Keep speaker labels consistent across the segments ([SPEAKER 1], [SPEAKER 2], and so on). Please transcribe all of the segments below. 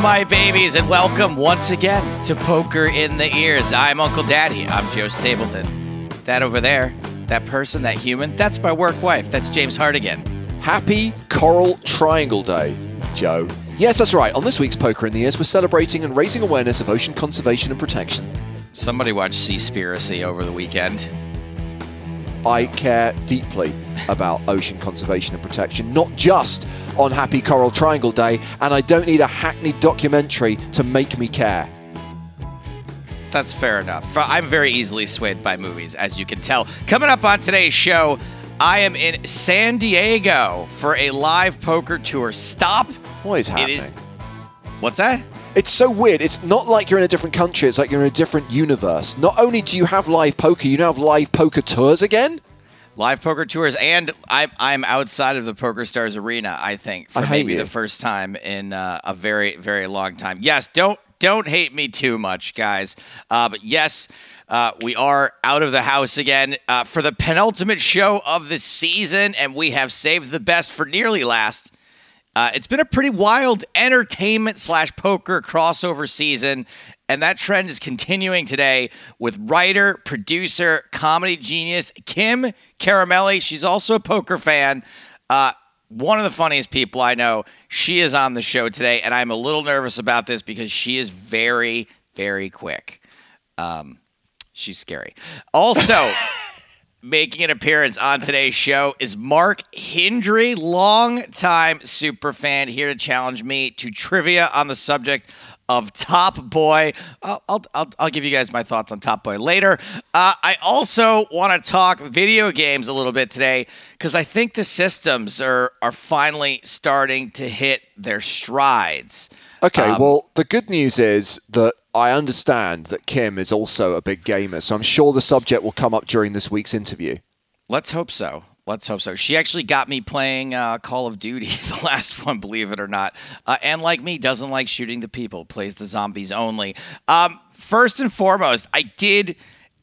[SPEAKER 1] my babies, and welcome once again to Poker in the Ears. I'm Uncle Daddy. I'm Joe Stapleton. That over there, that person, that human, that's my work wife. That's James Hartigan.
[SPEAKER 2] Happy Coral Triangle Day, Joe. Yes, that's right. On this week's Poker in the Ears, we're celebrating and raising awareness of ocean conservation and protection.
[SPEAKER 1] Somebody watched Seaspiracy over the weekend.
[SPEAKER 2] I care deeply about ocean conservation and protection, not just on Happy Coral Triangle Day, and I don't need a hackneyed documentary to make me care.
[SPEAKER 1] That's fair enough. I'm very easily swayed by movies, as you can tell. Coming up on today's show, I am in San Diego for a live poker tour. Stop.
[SPEAKER 2] What is happening?
[SPEAKER 1] Is. What's that?
[SPEAKER 2] It's so weird. It's not like you're in a different country. It's like you're in a different universe. Not only do you have live poker, you now have live poker tours again.
[SPEAKER 1] Live poker tours, and I'm I'm outside of the Poker Stars arena. I think for
[SPEAKER 2] I
[SPEAKER 1] maybe
[SPEAKER 2] you.
[SPEAKER 1] the first time in uh, a very very long time. Yes, don't don't hate me too much, guys. Uh, but yes, uh, we are out of the house again uh, for the penultimate show of the season, and we have saved the best for nearly last. Uh, it's been a pretty wild entertainment slash poker crossover season, and that trend is continuing today with writer, producer, comedy genius Kim Caramele. She's also a poker fan. Uh, one of the funniest people I know. She is on the show today, and I'm a little nervous about this because she is very, very quick. Um, she's scary. Also, making an appearance on today's show is Mark Hindry, longtime super fan, here to challenge me to trivia on the subject of Top Boy. I'll, I'll, I'll, give you guys my thoughts on Top Boy later. Uh, I also want to talk video games a little bit today because I think the systems are, are finally starting to hit their strides.
[SPEAKER 2] Okay,
[SPEAKER 1] Um,
[SPEAKER 2] well, the good news is that I understand that Kim is also a big gamer, so I'm sure the subject will come up during this week's interview.
[SPEAKER 1] Let's hope so. Let's hope so. She actually got me playing uh, Call of Duty, the last one, believe it or not. Uh, and like me, doesn't like shooting the people, plays the zombies only. Um, first and foremost, I did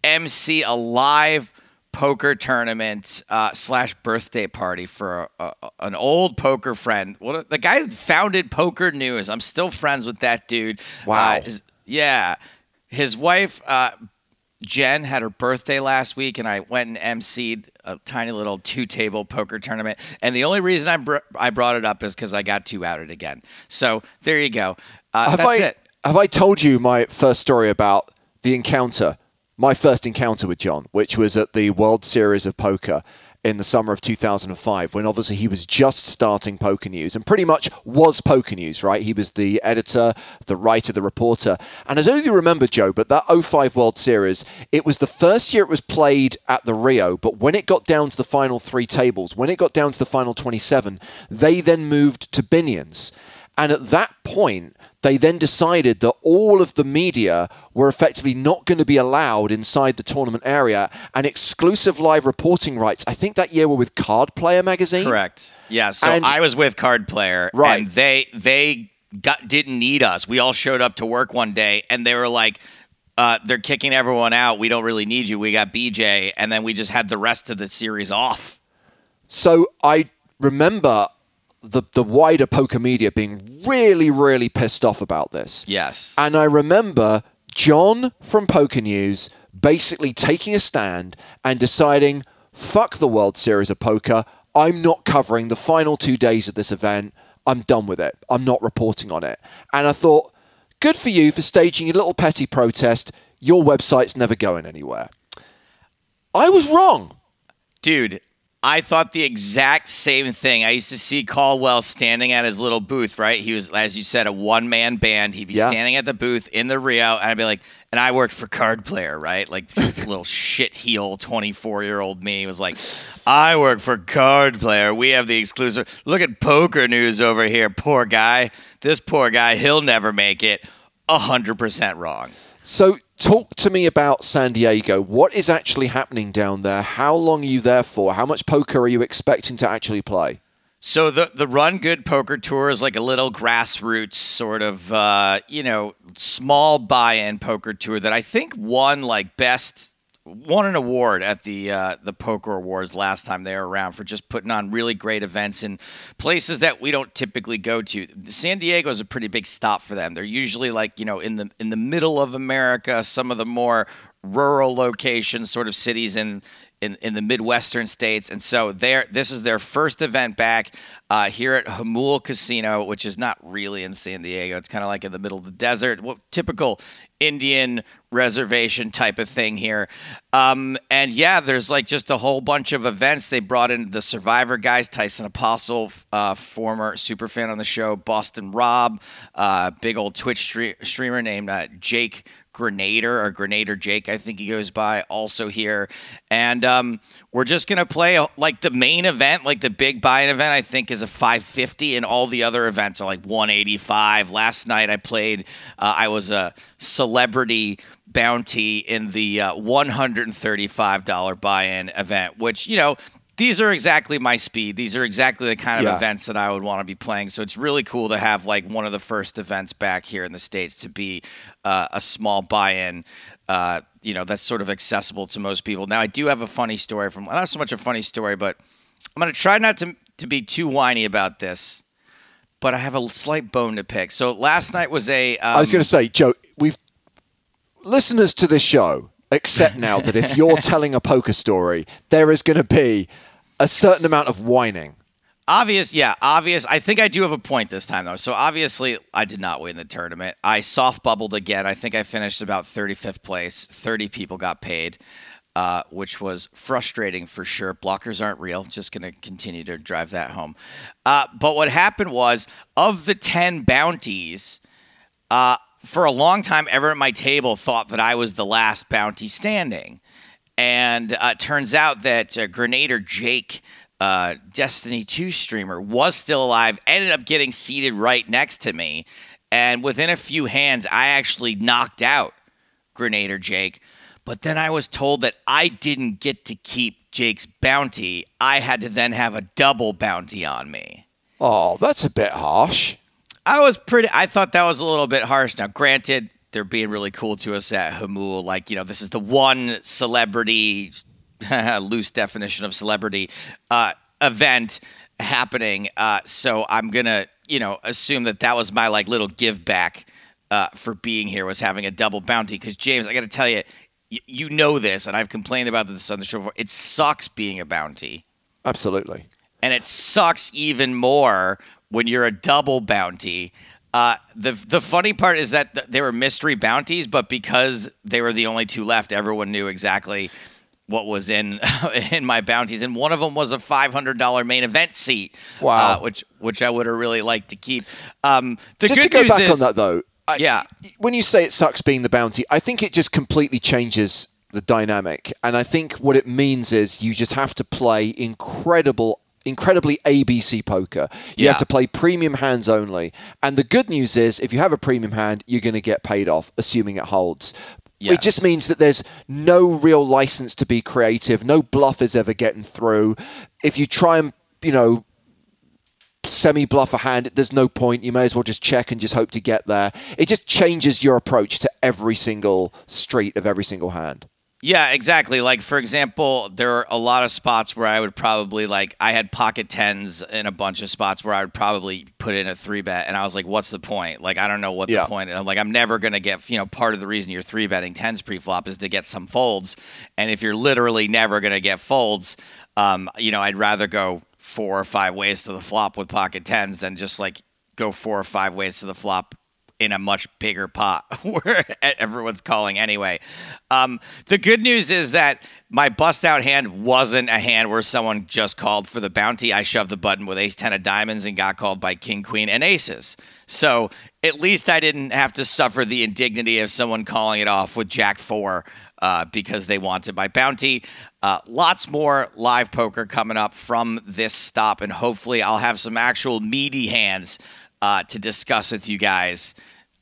[SPEAKER 1] MC a live poker tournament uh, slash birthday party for a, a, an old poker friend. What a- the guy that founded Poker News. I'm still friends with that dude.
[SPEAKER 2] Wow.
[SPEAKER 1] Uh, his- yeah, his wife uh, Jen had her birthday last week, and I went and emceed a tiny little two-table poker tournament. And the only reason I br- I brought it up is because I got two outed again. So there you go. Uh,
[SPEAKER 2] have
[SPEAKER 1] that's
[SPEAKER 2] I
[SPEAKER 1] it.
[SPEAKER 2] have I told you my first story about the encounter, my first encounter with John, which was at the World Series of Poker in the summer of 2005, when obviously he was just starting Poker News and pretty much was Poker News, right? He was the editor, the writer, the reporter. And I don't know if you remember, Joe, but that 05 World Series, it was the first year it was played at the Rio, but when it got down to the final three tables, when it got down to the final 27, they then moved to Binions. And at that point, they then decided that all of the media were effectively not going to be allowed inside the tournament area and exclusive live reporting rights. I think that year were with Card Player magazine.
[SPEAKER 1] Correct. Yeah. So
[SPEAKER 2] And-
[SPEAKER 1] I was with Card Player,
[SPEAKER 2] Right.
[SPEAKER 1] And they they got didn't need us. We all showed up to work one day, and they were like. Uh, they're kicking everyone out. We don't really need you. We got BJ, and then we just had the rest of the series off.
[SPEAKER 2] So I remember the the wider poker media being really, really pissed off about this.
[SPEAKER 1] Yes.
[SPEAKER 2] And I remember John from Poker News basically taking a stand and deciding, fuck the World Series of Poker. I'm not covering the final two days of this event. I'm done with it. I'm not reporting on it. And I thought, good for you for staging your little petty protest. Your website's never going anywhere. I was wrong.
[SPEAKER 1] Dude, I thought the exact same thing. I used to see Caldwell standing at his little booth, right? He was, as you said, a one man band. He'd be
[SPEAKER 2] Yeah.
[SPEAKER 1] standing at the booth in the Rio, and I'd be like, and I worked for Card Player, right? Like little shit heel 24 year old me was like, I work for Card Player. We have the exclusive. Look at Poker News over here. Poor guy. This poor guy, he'll never make it. 100% wrong.
[SPEAKER 2] So, talk to me about San Diego. What is actually happening down there? How long are you there for? How much poker are you expecting to actually play?
[SPEAKER 1] So the the Run Good Poker Tour is like a little grassroots sort of uh, you know small buy-in poker tour that I think won like best won an award at the uh, the Poker Awards last time they were around for just putting on really great events in places that we don't typically go to. San Diego is a pretty big stop for them. They're usually like you know in the in the middle of America, some of the more rural locations, sort of cities in in, in the Midwestern states. And so there, this is their first event back uh, here at Jamul Casino, which is not really in San Diego. It's kind of like in the middle of the desert. Well, typical Indian reservation type of thing here. Um, and yeah, there's like just a whole bunch of events. They brought in the Survivor guys, Tyson Apostol, uh, former super fan on the show, Boston Rob, uh, big old Twitch stre- streamer named uh, Jake Gernader or Gernader Jake, I think he goes by, also here. And um, we're just going to play like the main event, like the big buy-in event, I think is a 550, and all the other events are like 185. Last night I played, uh, I was a celebrity bounty in the uh, $135 buy-in event, which, you know, these are exactly my speed. These are exactly the kind of yeah. events that I would want to be playing. So it's really cool to have like one of the first events back here in the states to be uh, a small buy-in. Uh, you know, that's sort of accessible to most people. Now, I do have a funny story from not so much a funny story, but I'm going to try not to to be too whiny about this. But I have a slight bone to pick. So last night was a. Um,
[SPEAKER 2] I was going to say, Joe, we've listeners to this show accept now that if you're telling a poker story, there is going to be a certain amount of whining.
[SPEAKER 1] Obvious, yeah, obvious. I think I do have a point this time though. So obviously, I did not win the tournament. I soft bubbled again. I think I finished about 35th place. 30 people got paid, uh, which was frustrating for sure. Blockers aren't real. Just going to continue to drive that home. Uh, but what happened was, of the 10 bounties, uh, for a long time, everyone at my table thought that I was the last bounty standing. And uh, turns out that uh, Gernader Jake, uh, Destiny 2 streamer, was still alive, ended up getting seated right next to me. And within a few hands, I actually knocked out Gernader Jake. But then I was told that I didn't get to keep Jake's bounty. I had to then have a double bounty on me.
[SPEAKER 2] Oh, that's a bit harsh.
[SPEAKER 1] I was pretty, I thought that was a little bit harsh. Now, granted, they're being really cool to us at Jamul. Like, you know, this is the one celebrity, loose definition of celebrity, uh, event happening. Uh, so I'm going to, you know, assume that that was my like little give back uh, for being here was having a double bounty. Because, James, I got to tell you, y- you know this, and I've complained about this on the show before. It sucks being a bounty.
[SPEAKER 2] Absolutely.
[SPEAKER 1] And it sucks even more when you're a double bounty uh, the the funny part is that th- they were mystery bounties, but because they were the only two left, everyone knew exactly what was in in my bounties, and one of them was a five hundred dollar main event seat. Uh, wow, uh, which which I would have really liked to keep. Um, the
[SPEAKER 2] just
[SPEAKER 1] good
[SPEAKER 2] to go
[SPEAKER 1] news
[SPEAKER 2] back
[SPEAKER 1] is,
[SPEAKER 2] on that though, I,
[SPEAKER 1] yeah,
[SPEAKER 2] when you say it sucks being the bounty, I think it just completely changes the dynamic, and I think what it means is you just have to play incredible incredibly ABC poker. You yeah. have to play premium hands only. And the good news is, if you have a premium hand, you're going to get paid off, assuming it holds. Yes. It just means that there's no real license to be creative. No bluff is ever getting through. If you try and, you know, semi bluff a hand, there's no point. You may as well just check and just hope to get there. It just changes your approach to every single street of every single hand.
[SPEAKER 1] Yeah, exactly. Like for example, there are a lot of spots where I would probably like I had pocket tens in a bunch of spots where I would probably put in a three bet, and I was like, "What's the point?" Like I don't know what yeah. the point. I'm like, I'm never gonna get. You know, part of the reason you're three betting tens pre-flop is to get some folds, and if you're literally never gonna get folds, um, you know, I'd rather go four or five ways to the flop with pocket tens than just like go four or five ways to the flop in a much bigger pot where everyone's calling anyway. Um, the good news is that my bust out hand wasn't a hand where someone just called for the bounty. I shoved the button with ace 10 of diamonds and got called by king, queen, and aces. So at least I didn't have to suffer the indignity of someone calling it off with jack four. Uh, because they wanted my bounty. Uh, lots more live poker coming up from this stop, and hopefully, I'll have some actual meaty hands uh, to discuss with you guys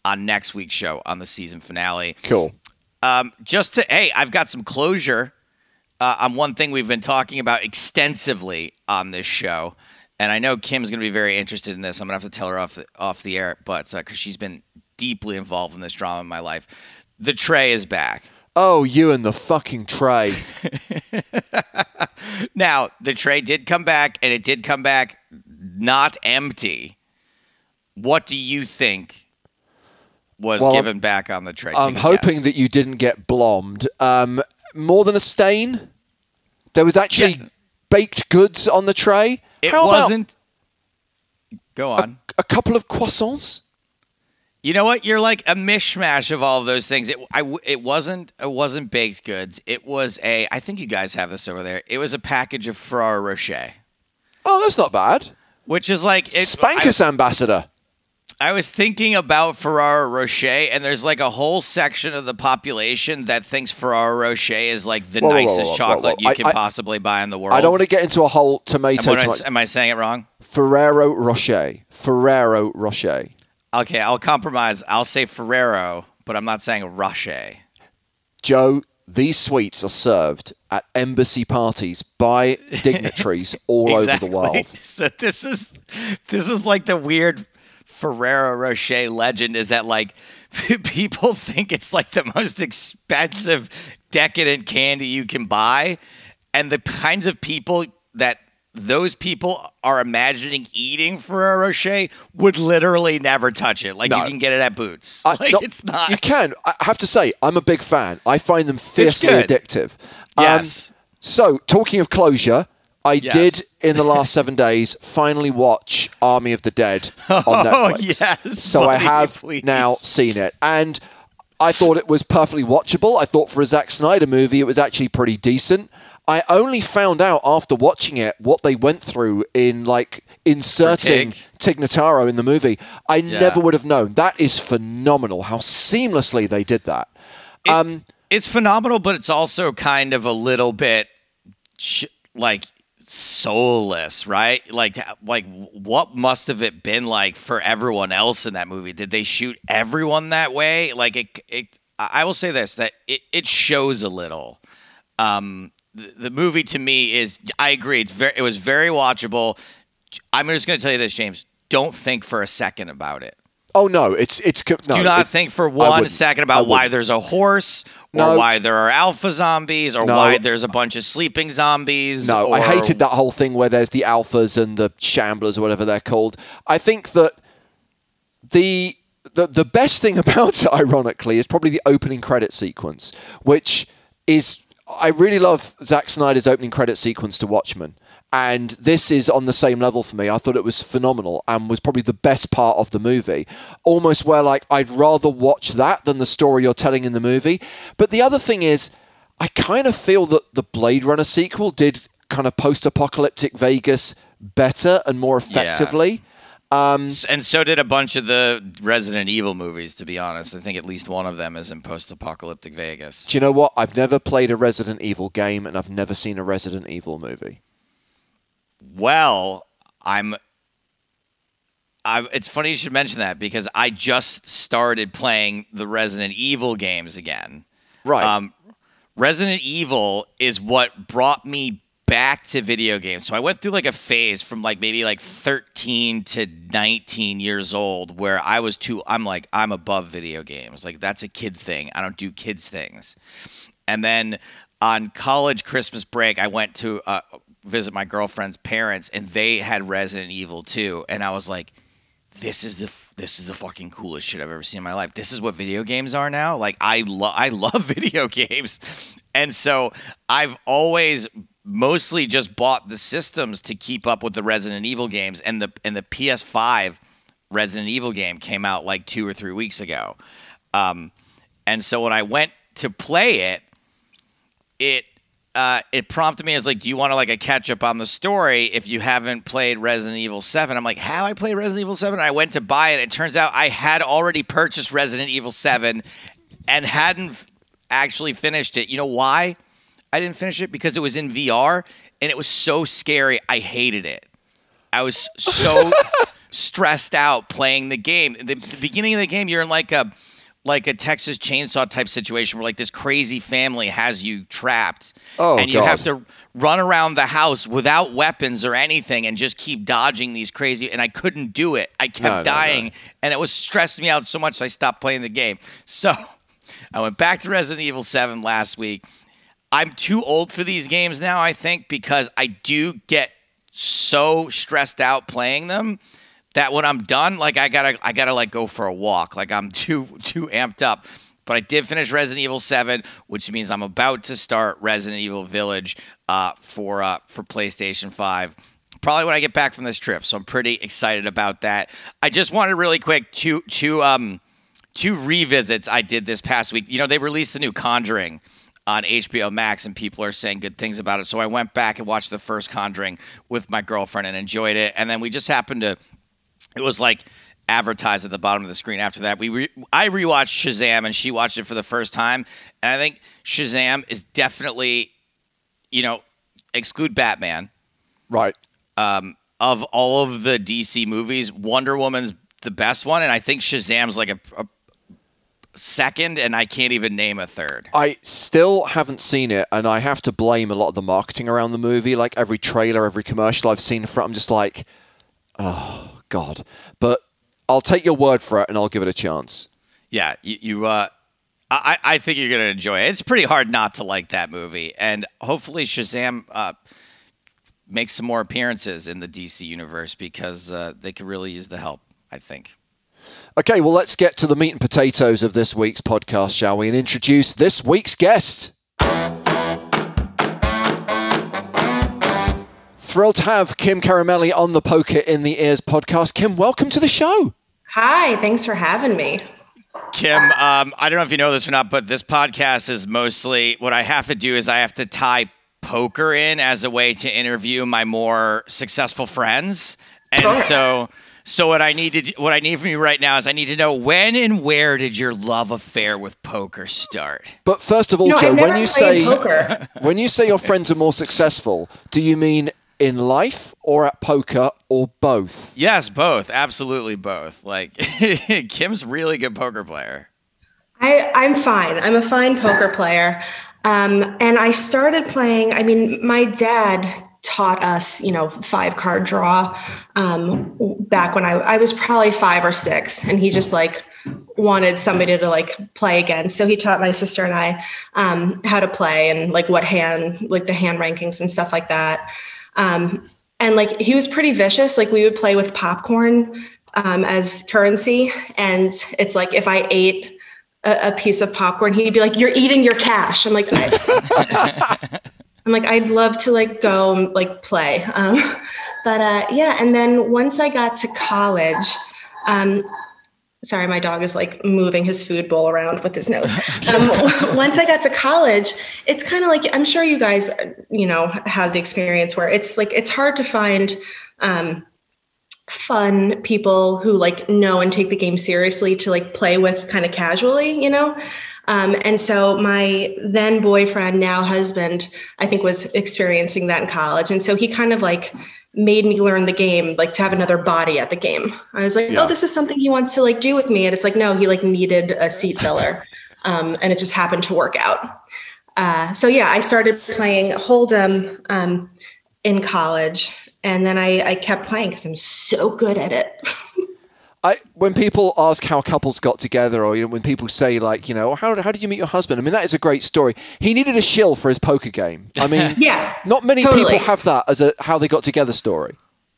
[SPEAKER 1] on next week's show on the season finale.
[SPEAKER 2] Cool.
[SPEAKER 1] Um, just to, hey, I've got some closure uh, on one thing we've been talking about extensively on this show. And I know Kim's going to be very interested in this. I'm going to have to tell her off the, off the air, but because uh, she's been deeply involved in this drama in my life. The tray is back.
[SPEAKER 2] Oh, you and the fucking tray.
[SPEAKER 1] Now, the tray did come back, and it did come back not empty. What do you think was
[SPEAKER 2] Well,
[SPEAKER 1] given back on the tray?
[SPEAKER 2] I'm hoping
[SPEAKER 1] guess.
[SPEAKER 2] that you didn't get blommed. Um, more than a stain. There was actually
[SPEAKER 1] Yeah.
[SPEAKER 2] baked goods on the tray.
[SPEAKER 1] it
[SPEAKER 2] How
[SPEAKER 1] wasn't. Go on.
[SPEAKER 2] a couple of croissants.
[SPEAKER 1] You know what? You're like a mishmash of all of those things. It, I, it wasn't. It wasn't baked goods. It was a. I think you guys have this over there. It was a package of Ferrero Rocher,
[SPEAKER 2] Oh, that's not bad.
[SPEAKER 1] which is like it,
[SPEAKER 2] Spankus ambassador.
[SPEAKER 1] I, I was thinking about Ferrero Rocher, and there's like a whole section of the population that thinks Ferrero Rocher is like the
[SPEAKER 2] Whoa,
[SPEAKER 1] nicest
[SPEAKER 2] whoa, whoa,
[SPEAKER 1] chocolate you can
[SPEAKER 2] I-
[SPEAKER 1] possibly buy in the world.
[SPEAKER 2] I don't want to get into a whole
[SPEAKER 1] Am,
[SPEAKER 2] tomato.
[SPEAKER 1] I,
[SPEAKER 2] tomato.
[SPEAKER 1] am I saying it wrong?
[SPEAKER 2] Ferrero Rocher. Ferrero Rocher.
[SPEAKER 1] Okay, I'll compromise. I'll say Ferrero, but I'm not saying Rocher.
[SPEAKER 2] Joe, these sweets are served at embassy parties by dignitaries all
[SPEAKER 1] exactly.
[SPEAKER 2] over the world.
[SPEAKER 1] So this is this is like the weird Ferrero Rocher legend is that like people think it's like the most expensive decadent candy you can buy and the kinds of people that those people are imagining eating Ferrero Rocher would literally never touch it. Like
[SPEAKER 2] No.
[SPEAKER 1] you can get it at Boots.
[SPEAKER 2] I-
[SPEAKER 1] like
[SPEAKER 2] no,
[SPEAKER 1] it's not.
[SPEAKER 2] You can. I have to say, I'm a big fan. I find them fiercely addictive. Um,
[SPEAKER 1] Yes.
[SPEAKER 2] so, talking of closure, I
[SPEAKER 1] Yes.
[SPEAKER 2] did in the last seven days finally watch Army of the Dead on
[SPEAKER 1] Oh,
[SPEAKER 2] Netflix.
[SPEAKER 1] yes,
[SPEAKER 2] So I have
[SPEAKER 1] please.
[SPEAKER 2] now seen it, and I thought it was perfectly watchable. I thought for a Zack Snyder movie, it was actually pretty decent. I only found out after watching it what they went through in like inserting
[SPEAKER 1] Tig.
[SPEAKER 2] Tig in the movie. I never would have known. That is phenomenal how seamlessly they did that. um,
[SPEAKER 1] it's phenomenal, but it's also kind of a little bit sh- like soulless, right? Like, like what must have it been like for everyone else in that movie? Did they shoot everyone that way? Like, it, it I will say this that it, it shows a little. Um, the, the movie to me is, I agree, it's very, it was very watchable. I'm just going to tell you this, James. Don't think for a second about it.
[SPEAKER 2] Oh no, it's it's no.
[SPEAKER 1] Do not
[SPEAKER 2] it-
[SPEAKER 1] think for one second about why there's a horse or
[SPEAKER 2] No.
[SPEAKER 1] why there are alpha zombies or
[SPEAKER 2] No.
[SPEAKER 1] why there's a bunch of sleeping zombies.
[SPEAKER 2] No, I hated that whole thing where there's the alphas and the shamblers or whatever they're called. I think that the the the best thing about it, ironically, is probably the opening credit sequence, which is I really love Zack Snyder's opening credit sequence to Watchmen. And this is on the same level for me. I thought it was phenomenal and was probably the best part of the movie. Almost where like I'd rather watch that than the story you're telling in the movie. But the other thing is, I kind of feel that the Blade Runner sequel did kind of post-apocalyptic Vegas better and more effectively.
[SPEAKER 1] Um, and so did a bunch of the Resident Evil movies. To be honest, I think at least one of them is in post-apocalyptic Vegas.
[SPEAKER 2] Do you know what? I've never played a Resident Evil game and I've never seen a Resident Evil movie.
[SPEAKER 1] Well, I'm. I, it's funny you should mention that because I just started playing the Resident Evil games again.
[SPEAKER 2] Right.
[SPEAKER 1] Um, Resident Evil is what brought me back to video games. So I went through like a phase from like maybe like 13 to 19 years old where I was too I'm like I'm above video games. Like that's a kid thing. I don't do kids things. And then on college Christmas break I went to uh, visit my girlfriend's parents and they had Resident Evil 2 and I was like this is the this is the fucking coolest shit I've ever seen in my life. This is what video games are now. Like I love I love video games. And so I've always mostly just bought the systems to keep up with the Resident Evil games and the and the PS5 Resident Evil game came out like 2 or 3 weeks ago. Um and so when I went to play it it uh, it prompted me as like, do you want to like a catch up on the story if you haven't played Resident Evil Seven? I'm like, have I played Resident Evil Seven? I went to buy it. It turns out I had already purchased Resident Evil Seven and hadn't actually finished it. You know why? I didn't finish it because it was in VR and it was so scary. I hated it. I was so stressed out playing the game. The, the beginning of the game, you're in like a like a Texas chainsaw type situation where like this crazy family has you trapped,
[SPEAKER 2] Oh,
[SPEAKER 1] and you
[SPEAKER 2] God.
[SPEAKER 1] have to run around the house without weapons or anything and just keep dodging these crazy. And I couldn't do it. I kept
[SPEAKER 2] No, no, no.
[SPEAKER 1] dying, and it was stressing me out so much. I stopped playing the game. So. I went back to Resident Evil 7 last week. I'm too old for these games now, I think, because I do get so stressed out playing them that when I'm done, like I gotta I gotta like go for a walk. Like I'm too too amped up. But I did finish Resident Evil 7, which means I'm about to start Resident Evil Village uh, for uh, for PlayStation 5 probably when I get back from this trip. So I'm pretty excited about that. I just wanted really quick to to um two revisits I did this past week. You know, they released the new Conjuring on HBO Max, and people are saying good things about it. So I went back and watched the first Conjuring with my girlfriend and enjoyed it. And then we just happened to, it was like advertised at the bottom of the screen after that. We re, I rewatched Shazam, and she watched it for the first time. And I think Shazam is definitely, you know, exclude Batman.
[SPEAKER 2] Right.
[SPEAKER 1] Um, of all of the DC movies, Wonder Woman's the best one, and I think Shazam's like a, a second, and I can't even name a third.
[SPEAKER 2] I still haven't seen it, and I have to blame a lot of the marketing around the movie. Like every trailer, every commercial I've seen for it, I'm just like, oh god. But I'll take your word for it, and I'll give it a chance.
[SPEAKER 1] Yeah, you. you uh, I, I think you're gonna enjoy it. It's pretty hard not to like that movie, and hopefully Shazam uh, makes some more appearances in the DC universe because uh, they could really use the help. I think.
[SPEAKER 2] Okay, well, let's get to the meat and potatoes of this week's podcast, shall we? And introduce this week's guest. Thrilled to have Kim Caramele on the Poker in the Ears podcast. Kim, welcome to the show.
[SPEAKER 3] Hi, thanks for having me.
[SPEAKER 1] Kim, um, I don't know if you know this or not, but this podcast is mostly what I have to do is I have to tie poker in as a way to interview my more successful friends. And so so what I need to what I need from you right now is I need to know when and where did your love affair with poker start?
[SPEAKER 2] But first of all, no, Joe, when you say poker. when you say your friends are more successful, do you mean in life or at poker or both?
[SPEAKER 1] Yes, both. Absolutely both. Like Kim's really good poker player.
[SPEAKER 3] I, I'm fine. I'm a fine poker player. Um, and I started playing, I mean, my dad taught us, you know, five card draw um, back when I, I was probably five or six, and he just like wanted somebody to like play again. So he taught my sister and I um, how to play and like what hand, like the hand rankings and stuff like that. Um, and like he was pretty vicious. Like we would play with popcorn um, as currency, and it's like if I ate a, a, piece of popcorn, he'd be like, "You're eating your cash." I'm like. I'm like, I'd love to like go like play. Um, but uh, yeah, and then once I got to college, um, sorry, my dog is like moving his food bowl around with his nose. Um, once I got to college, it's kind of like I'm sure you guys, you know, have the experience where it's like it's hard to find um, fun people who like know and take the game seriously to like play with kind of casually, you know. Um, and so my then boyfriend, now husband, I think was experiencing that in college. And so he kind of like made me learn the game, like to have another body at the game. I was like, oh, yeah. oh, this is something he wants to like do with me. And it's like, no, he like needed a seat filler. Um, and it just happened to work out. Uh, so yeah, I started playing Hold'em um, in college, and then I, I kept playing because I'm so good at it.
[SPEAKER 2] I, when people ask how couples got together, or you know, when people say like, you know, how, how did you meet your husband? I mean, that is a great story. He needed a shill for his poker game. I mean,
[SPEAKER 3] yeah,
[SPEAKER 2] not many totally. people have that as a how they got together story.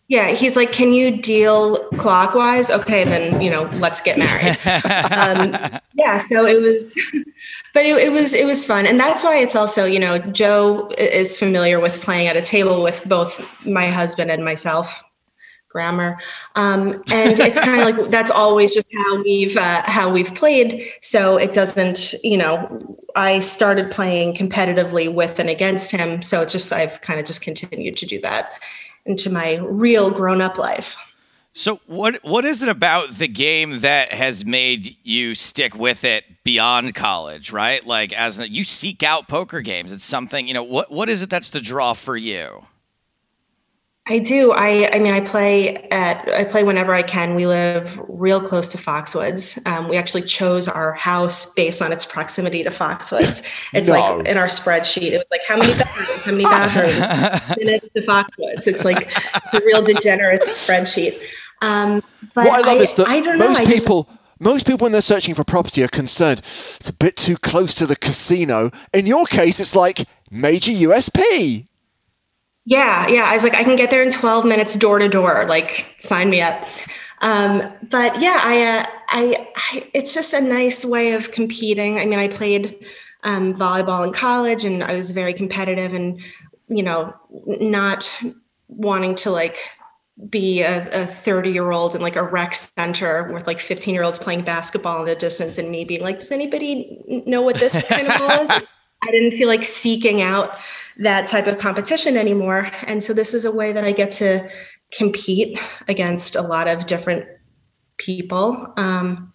[SPEAKER 3] Yeah, he's like, can you deal clockwise? Okay, then you know, let's get married. um, yeah, so it was, but it, it was it was fun, and that's why it's also you know Joe is familiar with playing at a table with both my husband and myself grammar. Um, and it's kind of like that's always just how we've uh, how we've played. So it doesn't you know i started playing competitively with and against him. So it's just i've kind of just continued to do that into my real grown-up life.
[SPEAKER 1] So what what is it about the game that has made you stick with it beyond college, right? Like as you seek out poker games, it's something, you know, what what is it that's the draw for you?
[SPEAKER 3] I do. I I mean, I play at I play whenever I can. We live real close to Foxwoods. Um, we actually chose our house based on its proximity to Foxwoods. It's no. like in our spreadsheet. It was like how many bedrooms, how many bathrooms, minutes to Foxwoods. It's like a real degenerate spreadsheet. Um,
[SPEAKER 2] but what I love I, is that most people. Just, most people when they're searching for property are concerned it's a bit too close to the casino. In your case, it's like major USP.
[SPEAKER 3] Yeah, yeah. I was like, I can get there in 12 minutes door to door. Like, sign me up. Um, but yeah, I, uh, I, I, it's just a nice way of competing. I mean, I played um, volleyball in college and I was very competitive and, you know, not wanting to like be a 30 year old in like a rec center with like 15 year olds playing basketball in the distance and me being like, does anybody know what this kind of ball is? I didn't feel like seeking out that type of competition anymore. And so this is a way that I get to compete against a lot of different people. Um,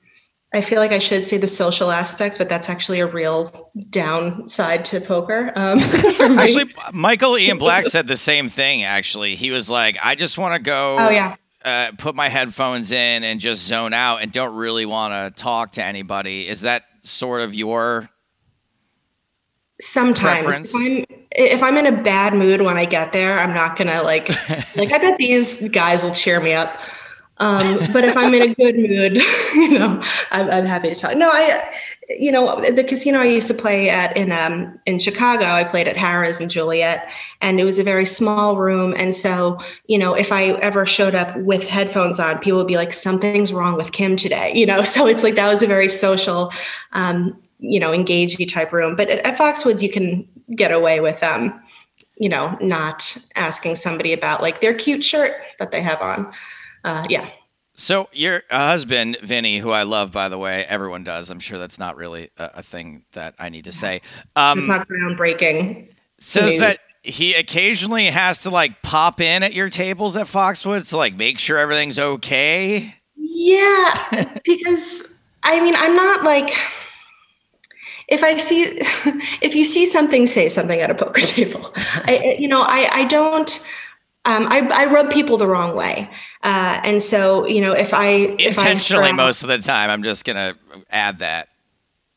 [SPEAKER 3] I feel like I should say the social aspect, but that's actually a real downside to poker. Um,
[SPEAKER 1] actually, Michael Ian Black said the same thing. Actually, he was like, "I just want to go."
[SPEAKER 3] Oh yeah.
[SPEAKER 1] Uh, put my headphones in and just zone out and don't really want to talk to anybody. Is that sort of your
[SPEAKER 3] sometimes if I'm, if I'm in a bad mood when I get there, I'm not gonna like like I bet these guys will cheer me up. Um, but if I'm in a good mood, you know, I'm, I'm, happy to talk. No, I, you know, the casino I used to play at in um, in Chicago, I played at Harrah's and Joliet, and it was a very small room. And so, you know, if I ever showed up with headphones on, people would be like, "Something's wrong with Kim today," you know. So it's like that was a very social, um, you know, engaging type room. But at, at Foxwoods, you can get away with um, you know, not asking somebody about like their cute shirt that they have on uh, yeah.
[SPEAKER 1] So your husband, Vinny, who I love, by the way, everyone does. I'm sure that's not really a, a thing that I need to say.
[SPEAKER 3] Um, it's not groundbreaking.
[SPEAKER 1] Says news. that he occasionally has to like pop in at your tables at Foxwoods to like make sure everything's okay.
[SPEAKER 3] Yeah, because I mean, I'm not like if I see if you see something, say something at a poker table. I you know I I don't um, I, I, rub people the wrong way. Uh, and so, you know, if I
[SPEAKER 1] intentionally
[SPEAKER 3] if I
[SPEAKER 1] most of the time, I'm just going to add that.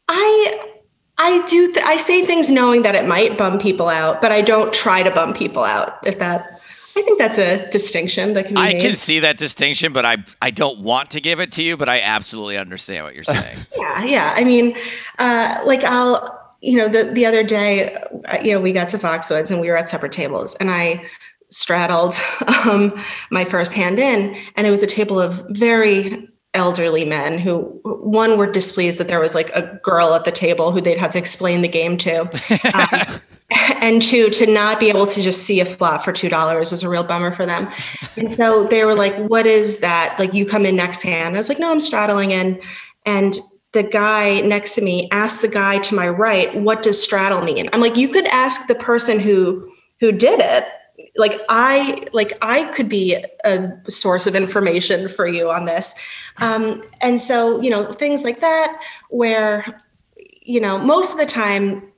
[SPEAKER 3] I, I do, th- I say things knowing that it might bum people out, but I don't try to bum people out. If that, I think that's a distinction that can be
[SPEAKER 1] I
[SPEAKER 3] made.
[SPEAKER 1] can see that distinction, but I, I don't want to give it to you, but I absolutely understand what you're saying.
[SPEAKER 3] yeah. Yeah. I mean, uh, like I'll, you know, the, the other day, uh, you know, we got to Foxwoods and we were at separate tables and I, straddled um, my first hand in, and it was a table of very elderly men who one were displeased that there was like a girl at the table who they'd have to explain the game to um, and two to not be able to just see a flop for two dollars was a real bummer for them. And so they were like what is that? Like you come in next hand. I was like no i'm straddling in. And the guy next to me asked the guy to my right what does straddle mean? I'm like you could ask the person who who did it. Like i like i could be a source of information for you on this. Um, and so you know things like that where you know most of the time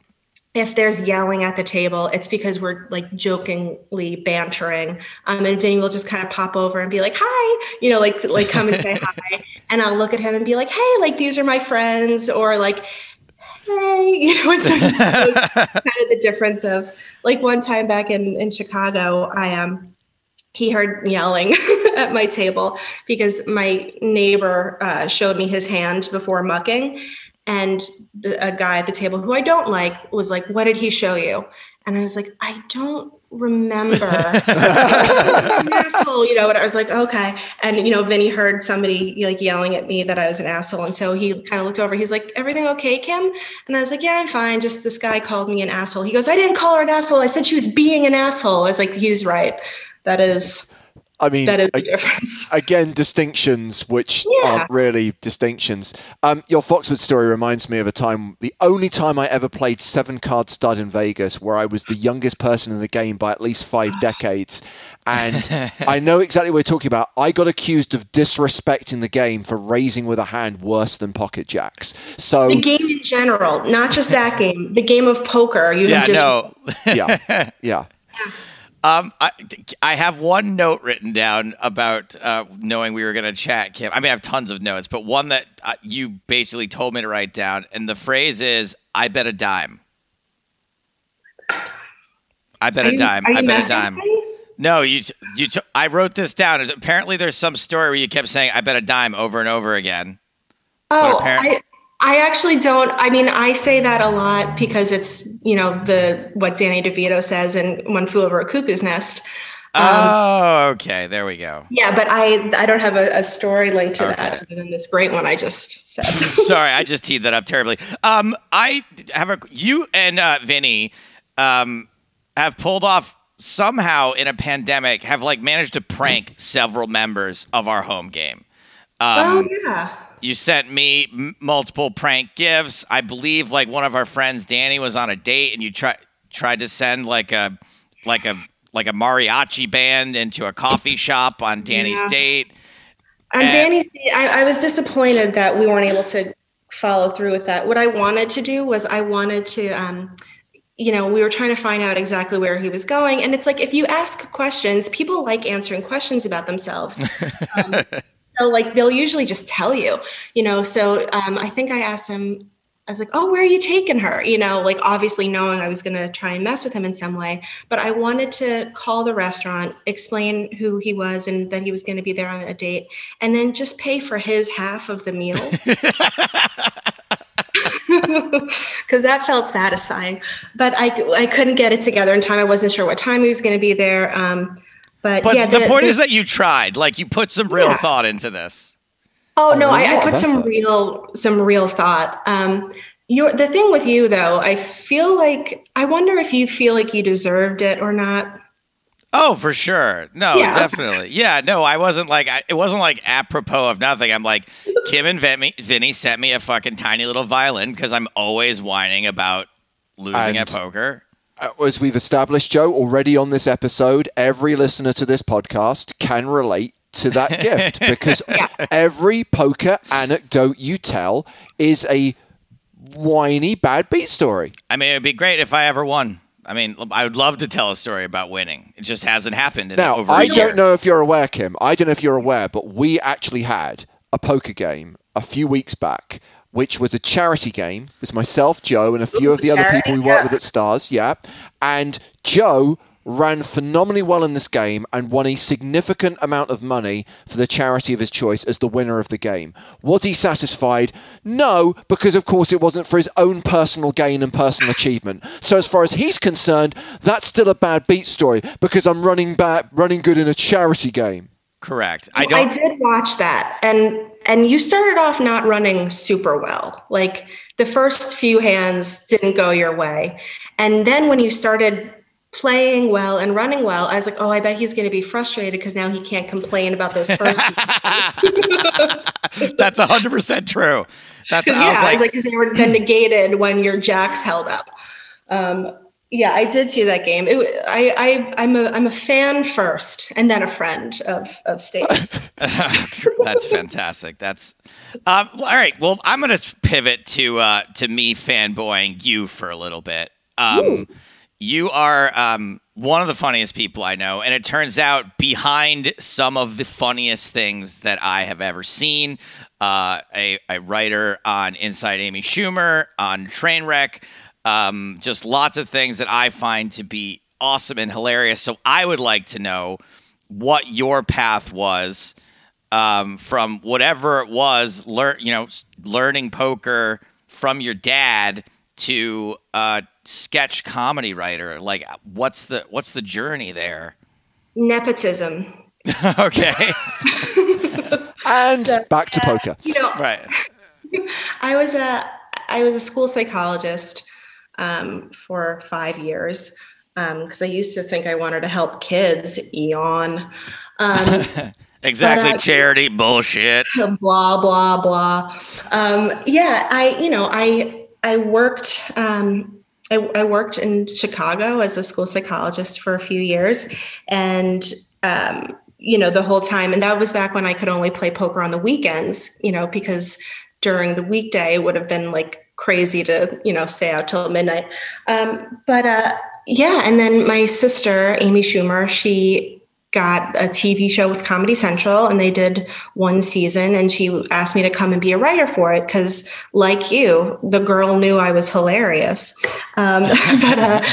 [SPEAKER 3] if there's yelling at the table, it's because we're like jokingly bantering. Um, and Vinny will just kind of pop over and be like, hi, you know, like like come and say hi. And I'll look at him and be like, hey, like these are my friends, or like, hey, you know, it's like, kind of the difference of like one time back in, in Chicago, I um he heard yelling at my table because my neighbor uh, showed me his hand before mucking. And the, a guy at the table who I don't like was like, What did he show you? And I was like, I don't remember asshole, you know, and I was like, okay. And you know, Vinny heard somebody like yelling at me that I was an asshole. And so he kind of looked over, he's like, Everything okay, Kim? And I was like, Yeah, I'm fine. Just this guy called me an asshole. He goes, I didn't call her an asshole. I said she was being an asshole. I was like, he's right. That is
[SPEAKER 2] I mean,
[SPEAKER 3] that is the difference.
[SPEAKER 2] Again, distinctions which yeah. aren't really distinctions. Um, your Foxwood story reminds me of a time, the only time I ever played seven card stud in Vegas, where I was the youngest person in the game by at least five decades. And I know exactly what you're talking about. I got accused of disrespecting the game for raising with a hand worse than pocket jacks. So
[SPEAKER 3] the game in general, not just that game, the game of poker. You
[SPEAKER 1] yeah,
[SPEAKER 3] just
[SPEAKER 1] no.
[SPEAKER 2] yeah, yeah. yeah.
[SPEAKER 1] Um, I, I have one note written down about uh, knowing we were going to chat, Kim. I mean, I have tons of notes, but one that uh, you basically told me to write down, and the phrase is, "I bet a dime." I bet
[SPEAKER 3] are
[SPEAKER 1] a dime. I bet a dime. No, you you. I wrote this down. Apparently, there's some story where you kept saying "I bet a dime" over and over again.
[SPEAKER 3] Oh,
[SPEAKER 1] apparent-
[SPEAKER 3] I, actually don't. I mean, I say that a lot because it's you know the what Danny DeVito says in One Flew Over a Cuckoo's Nest. Um,
[SPEAKER 1] oh, okay. There we go.
[SPEAKER 3] yeah, but I I don't have a, a story linked to that
[SPEAKER 1] Okay.
[SPEAKER 3] other than this great one I just said.
[SPEAKER 1] Sorry, I just teed that up terribly. Um, I have a you and uh, Vinny um, have pulled off somehow in a pandemic have like managed to prank several members of our home game.
[SPEAKER 3] oh
[SPEAKER 1] Um,
[SPEAKER 3] yeah.
[SPEAKER 1] You sent me m- multiple prank gifts. I believe like one of our friends, Danny, was on a date, and you tried tried to send like a like a like a mariachi band into a coffee shop on Danny's
[SPEAKER 3] Yeah.
[SPEAKER 1] date.
[SPEAKER 3] On
[SPEAKER 1] And-
[SPEAKER 3] Danny's, I, I was disappointed that we weren't able to follow through with that. What I wanted to do was I wanted to, um, you know, we were trying to find out exactly where he was going, and it's like if you ask questions, people like answering questions about themselves. Um, so like they'll usually just tell you, you know. So um, I think I asked him. I was like, "Oh, where are you taking her?" You know, like obviously knowing I was going to try and mess with him in some way. But I wanted to call the restaurant, explain who he was and that he was going to be there on a date, and then just pay for his half of the meal. Because that felt satisfying, but I I couldn't get it together in time. I wasn't sure what time he was going to be there. Um, but,
[SPEAKER 1] But
[SPEAKER 3] yeah,
[SPEAKER 1] the, point is that you tried. Like you put some real
[SPEAKER 3] Yeah.
[SPEAKER 1] thought into this.
[SPEAKER 3] Oh
[SPEAKER 2] A
[SPEAKER 3] no, I, I put some
[SPEAKER 2] effort.
[SPEAKER 3] real some real thought. Um your the thing with you though, I feel like I wonder if you feel like you deserved it or not.
[SPEAKER 1] Oh, for sure. No,
[SPEAKER 3] Yeah.
[SPEAKER 1] definitely. Yeah, no, I wasn't like I, it wasn't like apropos of nothing. I'm like Kim and Vinny, Vinny sent me a fucking tiny little violin because I'm always whining about losing at poker.
[SPEAKER 2] Uh, As we've established, Joe, already on this episode, every listener to this podcast can relate to that gift because
[SPEAKER 3] Yeah.
[SPEAKER 2] every poker anecdote you tell is a whiny bad beat story.
[SPEAKER 1] I mean, it'd be great if I ever won. I mean, I would love to tell a story about winning. It just hasn't happened in
[SPEAKER 2] Now,
[SPEAKER 1] over a
[SPEAKER 2] I don't know if you're aware, Kim. I don't know if you're aware, but we actually had a poker game a few weeks back, which was a charity game. It was myself, Joe, and a few of the other people we work
[SPEAKER 3] yeah.
[SPEAKER 2] with at Stars. Yeah. And Joe ran phenomenally well in this game and won a significant amount of money for the charity of his choice as the winner of the game. Was he satisfied? No, because of course it wasn't for his own personal gain and personal achievement. So as far as he's concerned, that's still a bad beat story because I'm running bad, running good in a charity game.
[SPEAKER 1] Correct. I
[SPEAKER 3] I
[SPEAKER 1] don't.
[SPEAKER 3] I did watch that and and you started off not running super well. Like the first few hands didn't go your way. And then when you started playing well and running well, I was like, "Oh, I bet he's going to be frustrated because now he can't complain about those first
[SPEAKER 1] That's hundred percent true. That's.
[SPEAKER 3] yeah,
[SPEAKER 1] I was
[SPEAKER 3] I
[SPEAKER 1] like,
[SPEAKER 3] was like, they were then negated when your jacks held up. Um, yeah, I did see that game. It, I, I, I'm a, I'm a fan first, and then a friend of of Stapes.
[SPEAKER 1] That's fantastic. That's um, all right. Well, I'm gonna pivot to uh, to me fanboying you for a little bit. Um, you are um, one of the funniest people I know, and it turns out behind some of the funniest things that I have ever seen. Uh, a, a writer on Inside Amy Schumer, on Trainwreck, um, just lots of things that I find to be awesome and hilarious. So I would like to know what your path was um, from whatever it was, learn you know, learning poker from your dad to uh, sketch comedy writer. Like, what's the what's the journey there?
[SPEAKER 3] Nepotism.
[SPEAKER 1] okay,
[SPEAKER 2] And back to poker.
[SPEAKER 3] You know,
[SPEAKER 1] right.
[SPEAKER 3] I was a I was a school psychologist um, for five years because I used to think I wanted to help kids. Eon. Um,
[SPEAKER 1] Exactly,
[SPEAKER 3] But, uh,
[SPEAKER 1] charity bullshit.
[SPEAKER 3] blah blah blah. Um, yeah, I you know I I worked um, I, I worked in Chicago as a school psychologist for a few years, and um, you know the whole time, and that was back when I could only play poker on the weekends. You know because during the weekday it would have been like crazy to you know stay out till midnight. Um, but uh, yeah, and then my sister Amy Schumer, she got a TV show with Comedy Central and they did one season and she asked me to come and be a writer for it because like you the girl knew I was hilarious um, but uh,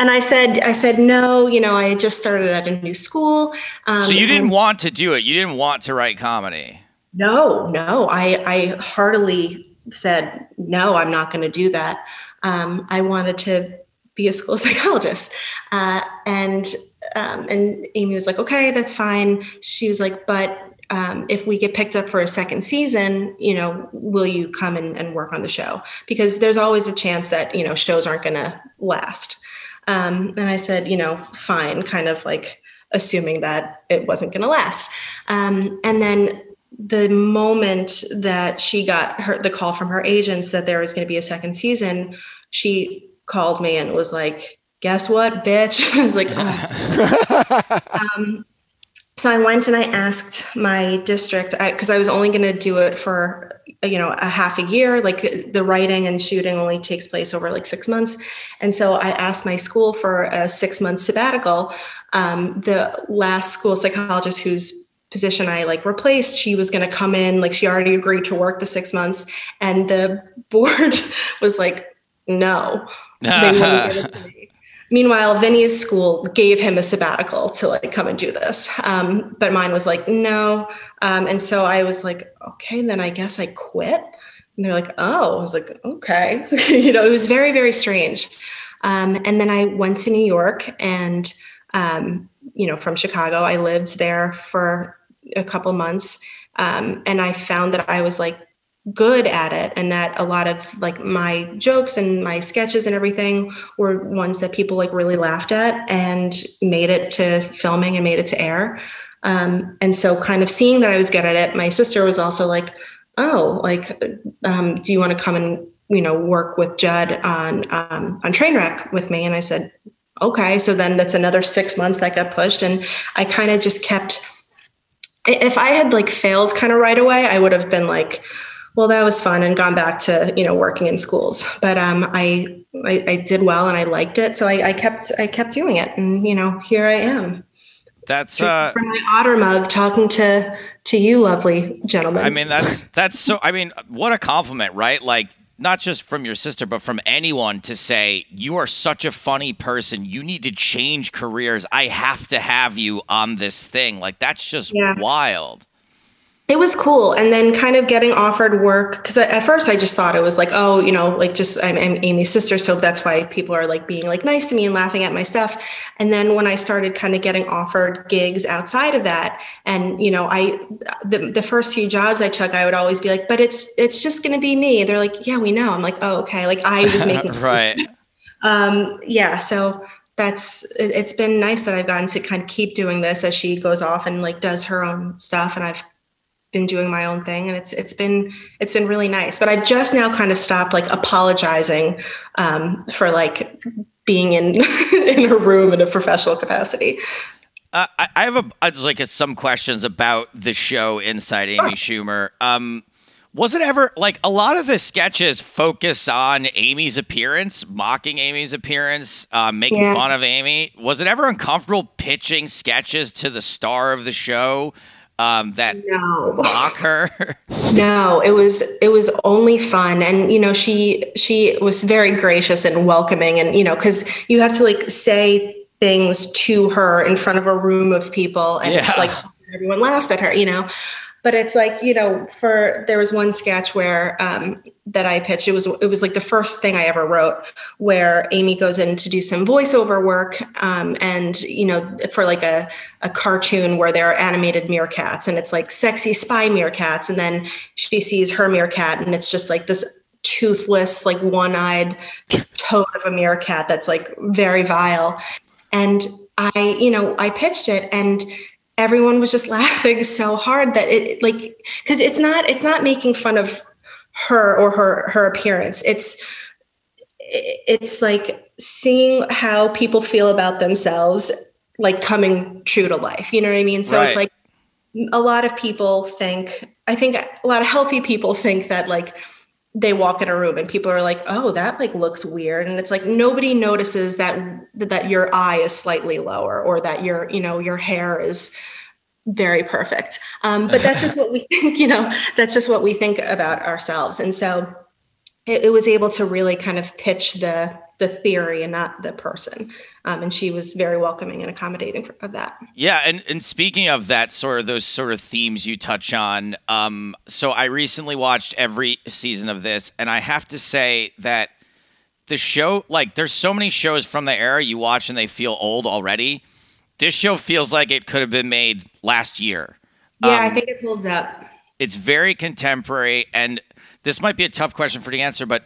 [SPEAKER 3] and I said I said no you know I had just started at a new school um,
[SPEAKER 1] So you didn't
[SPEAKER 3] and-
[SPEAKER 1] want to do it. You didn't want to write comedy.
[SPEAKER 3] no, no, I, I heartily said, no, I'm not going to do that. Um, I wanted to be a school psychologist. Uh, and, um, and Amy was like, okay, that's fine. She was like, but um, if we get picked up for a second season, you know, will you come and, and work on the show? Because there's always a chance that, you know, shows aren't going to last. Um, and I said, you know, fine, kind of like assuming that it wasn't going to last. Um, and then the moment that she got her the call from her agents that there was going to be a second season, she called me and was like, "Guess what, bitch?" I was like, oh. um, so I went and I asked my district because I, I, was only going to do it for you know a half a year. Like the writing and shooting only takes place over like six months, and so I asked my school for a six month sabbatical. Um, the last school psychologist whose position I like replaced, she was going to come in, like she already agreed to work the six months, and the board was like, no, they wouldn't give it to me. Meanwhile, Vinny's school gave him a sabbatical to like come and do this. Um, but mine was like, no. Um, and so I was like, okay, then I guess I quit. And they're like, oh, I was like, okay. you know, it was very, very strange. Um, and then I went to New York and, um, you know, from Chicago, I lived there for a couple months. Um, and I found that I was like good at it and that a lot of like my jokes and my sketches and everything were ones that people like really laughed at and made it to filming and made it to air um, and so kind of seeing that i was good at it my sister was also like oh like um, do you want to come and you know work with judd on um, on trainwreck with me and i said okay so then that's another six months that got pushed and i kind of just kept if i had like failed kind of right away i would have been like well, that was fun and gone back to, you know, working in schools. But um, I, I, I did well and I liked it. So I, I kept, I kept doing it. And, you know, here I am.
[SPEAKER 1] That's uh,
[SPEAKER 3] from my otter mug talking to, to you, lovely gentlemen.
[SPEAKER 1] I mean, that's, that's so, I mean, what a compliment, right? Like, not just from your sister, but from anyone to say, you are such a funny person. You need to change careers. I have to have you on this thing. Like, that's just yeah. wild
[SPEAKER 3] it was cool and then kind of getting offered work because at first i just thought it was like oh you know like just I'm, I'm, amy's sister so that's why people are like being like nice to me and laughing at my stuff. And then when i started kind of getting offered gigs outside of that and you know i the, the first few jobs i took i would always be like but it's it's just going to be me. They're like yeah we know. I'm like oh okay. Like i was making
[SPEAKER 1] right.
[SPEAKER 3] Um yeah so that's it's been nice that I've gotten to kind of keep doing this as she goes off and like does her own stuff and I've been doing my own thing and it's it's been it's been really nice. But i've just now kind of stopped like apologizing um, for like being in in a room in a professional capacity.
[SPEAKER 1] Uh, I, I have a like a, some questions about the show inside amy schumer. Um, was it ever like a lot of the sketches focus on Amy's appearance, mocking Amy's appearance, uh, making yeah. fun of Amy? Was it ever uncomfortable pitching sketches to the star of the show um, that no. mock her?
[SPEAKER 3] no, it was it was only fun, and you know she she was very gracious and welcoming, and you know because you have to like say things to her in front of a room of people, and yeah. like everyone laughs at her, you know but it's like you know for there was one sketch where um, that i pitched it was it was like the first thing i ever wrote where amy goes in to do some voiceover work um, and you know for like a, a cartoon where there are animated meerkats and it's like sexy spy meerkats. And then she sees her meerkat and it's just like this toothless like one-eyed toad of a meerkat that's like very vile. And i you know i pitched it and everyone was just laughing so hard that it like because it's not it's not making fun of her or her her appearance it's it's like seeing how people feel about themselves like coming true to life you know what i mean so right. it's like a lot of people think i think a lot of healthy people think that like they walk in a room and people are like oh that like looks weird. And it's like nobody notices that that your eye is slightly lower or that your you know your hair is very perfect. Um, but that's just what we think you know that's just what we think about ourselves. And so it, it was able to really kind of pitch the the theory and not the person. Um, and she was very welcoming and accommodating for, of that.
[SPEAKER 1] Yeah, and and speaking of that sort of those sort of themes you touch on, um, so I recently watched every season of this, and I have to say that the show, like, there's so many shows from the era you watch and they feel old already. This show feels like it could have been made last year.
[SPEAKER 3] Yeah, um, I think it holds up.
[SPEAKER 1] It's very contemporary, and this might be a tough question for the answer, but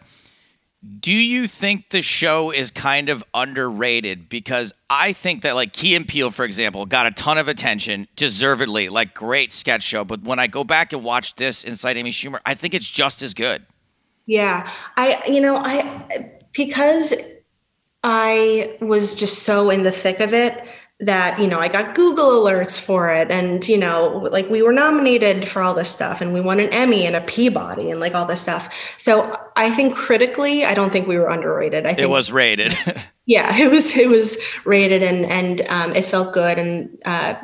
[SPEAKER 1] do you think the show is kind of underrated? Because I think that, like Key and Peele, for example, got a ton of attention, deservedly, like great sketch show. But when I go back and watch this inside Amy Schumer, I think it's just as good.
[SPEAKER 3] Yeah, I, you know, I because I was just so in the thick of it that you know i got google alerts for it and you know like we were nominated for all this stuff and we won an emmy and a peabody and like all this stuff. So i think critically i don't think we were underrated. I think
[SPEAKER 1] it was rated.
[SPEAKER 3] Yeah it was it was rated and and um, it felt good and uh,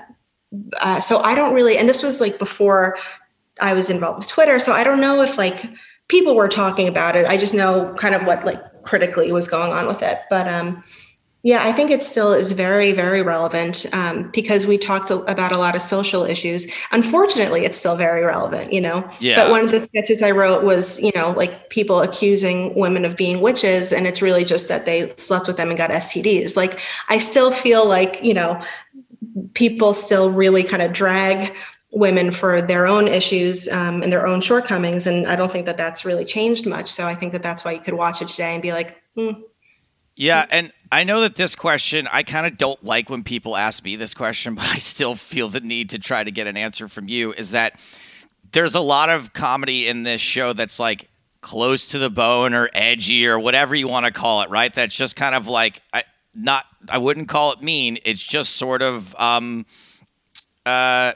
[SPEAKER 3] uh, so i don't really and this was like before i was involved with twitter so i don't know if like people were talking about it. I just know kind of what like critically was going on with it but um yeah, I think it still is very, very relevant um, because we talked about a lot of social issues. Unfortunately, it's still very relevant, you know.
[SPEAKER 1] Yeah.
[SPEAKER 3] But one of the sketches I wrote was, you know, like people accusing women of being witches, and it's really just that they slept with them and got STDs. Like, I still feel like, you know, people still really kind of drag women for their own issues um, and their own shortcomings, and I don't think that that's really changed much. So I think that that's why you could watch it today and be like, hmm.
[SPEAKER 1] Yeah, and I know that this question, I kind of don't like when people ask me this question, but I still feel the need to try to get an answer from you. Is that there's a lot of comedy in this show that's like close to the bone or edgy or whatever you want to call it, right? That's just kind of like, I, not, I wouldn't call it mean. It's just sort of, um, uh,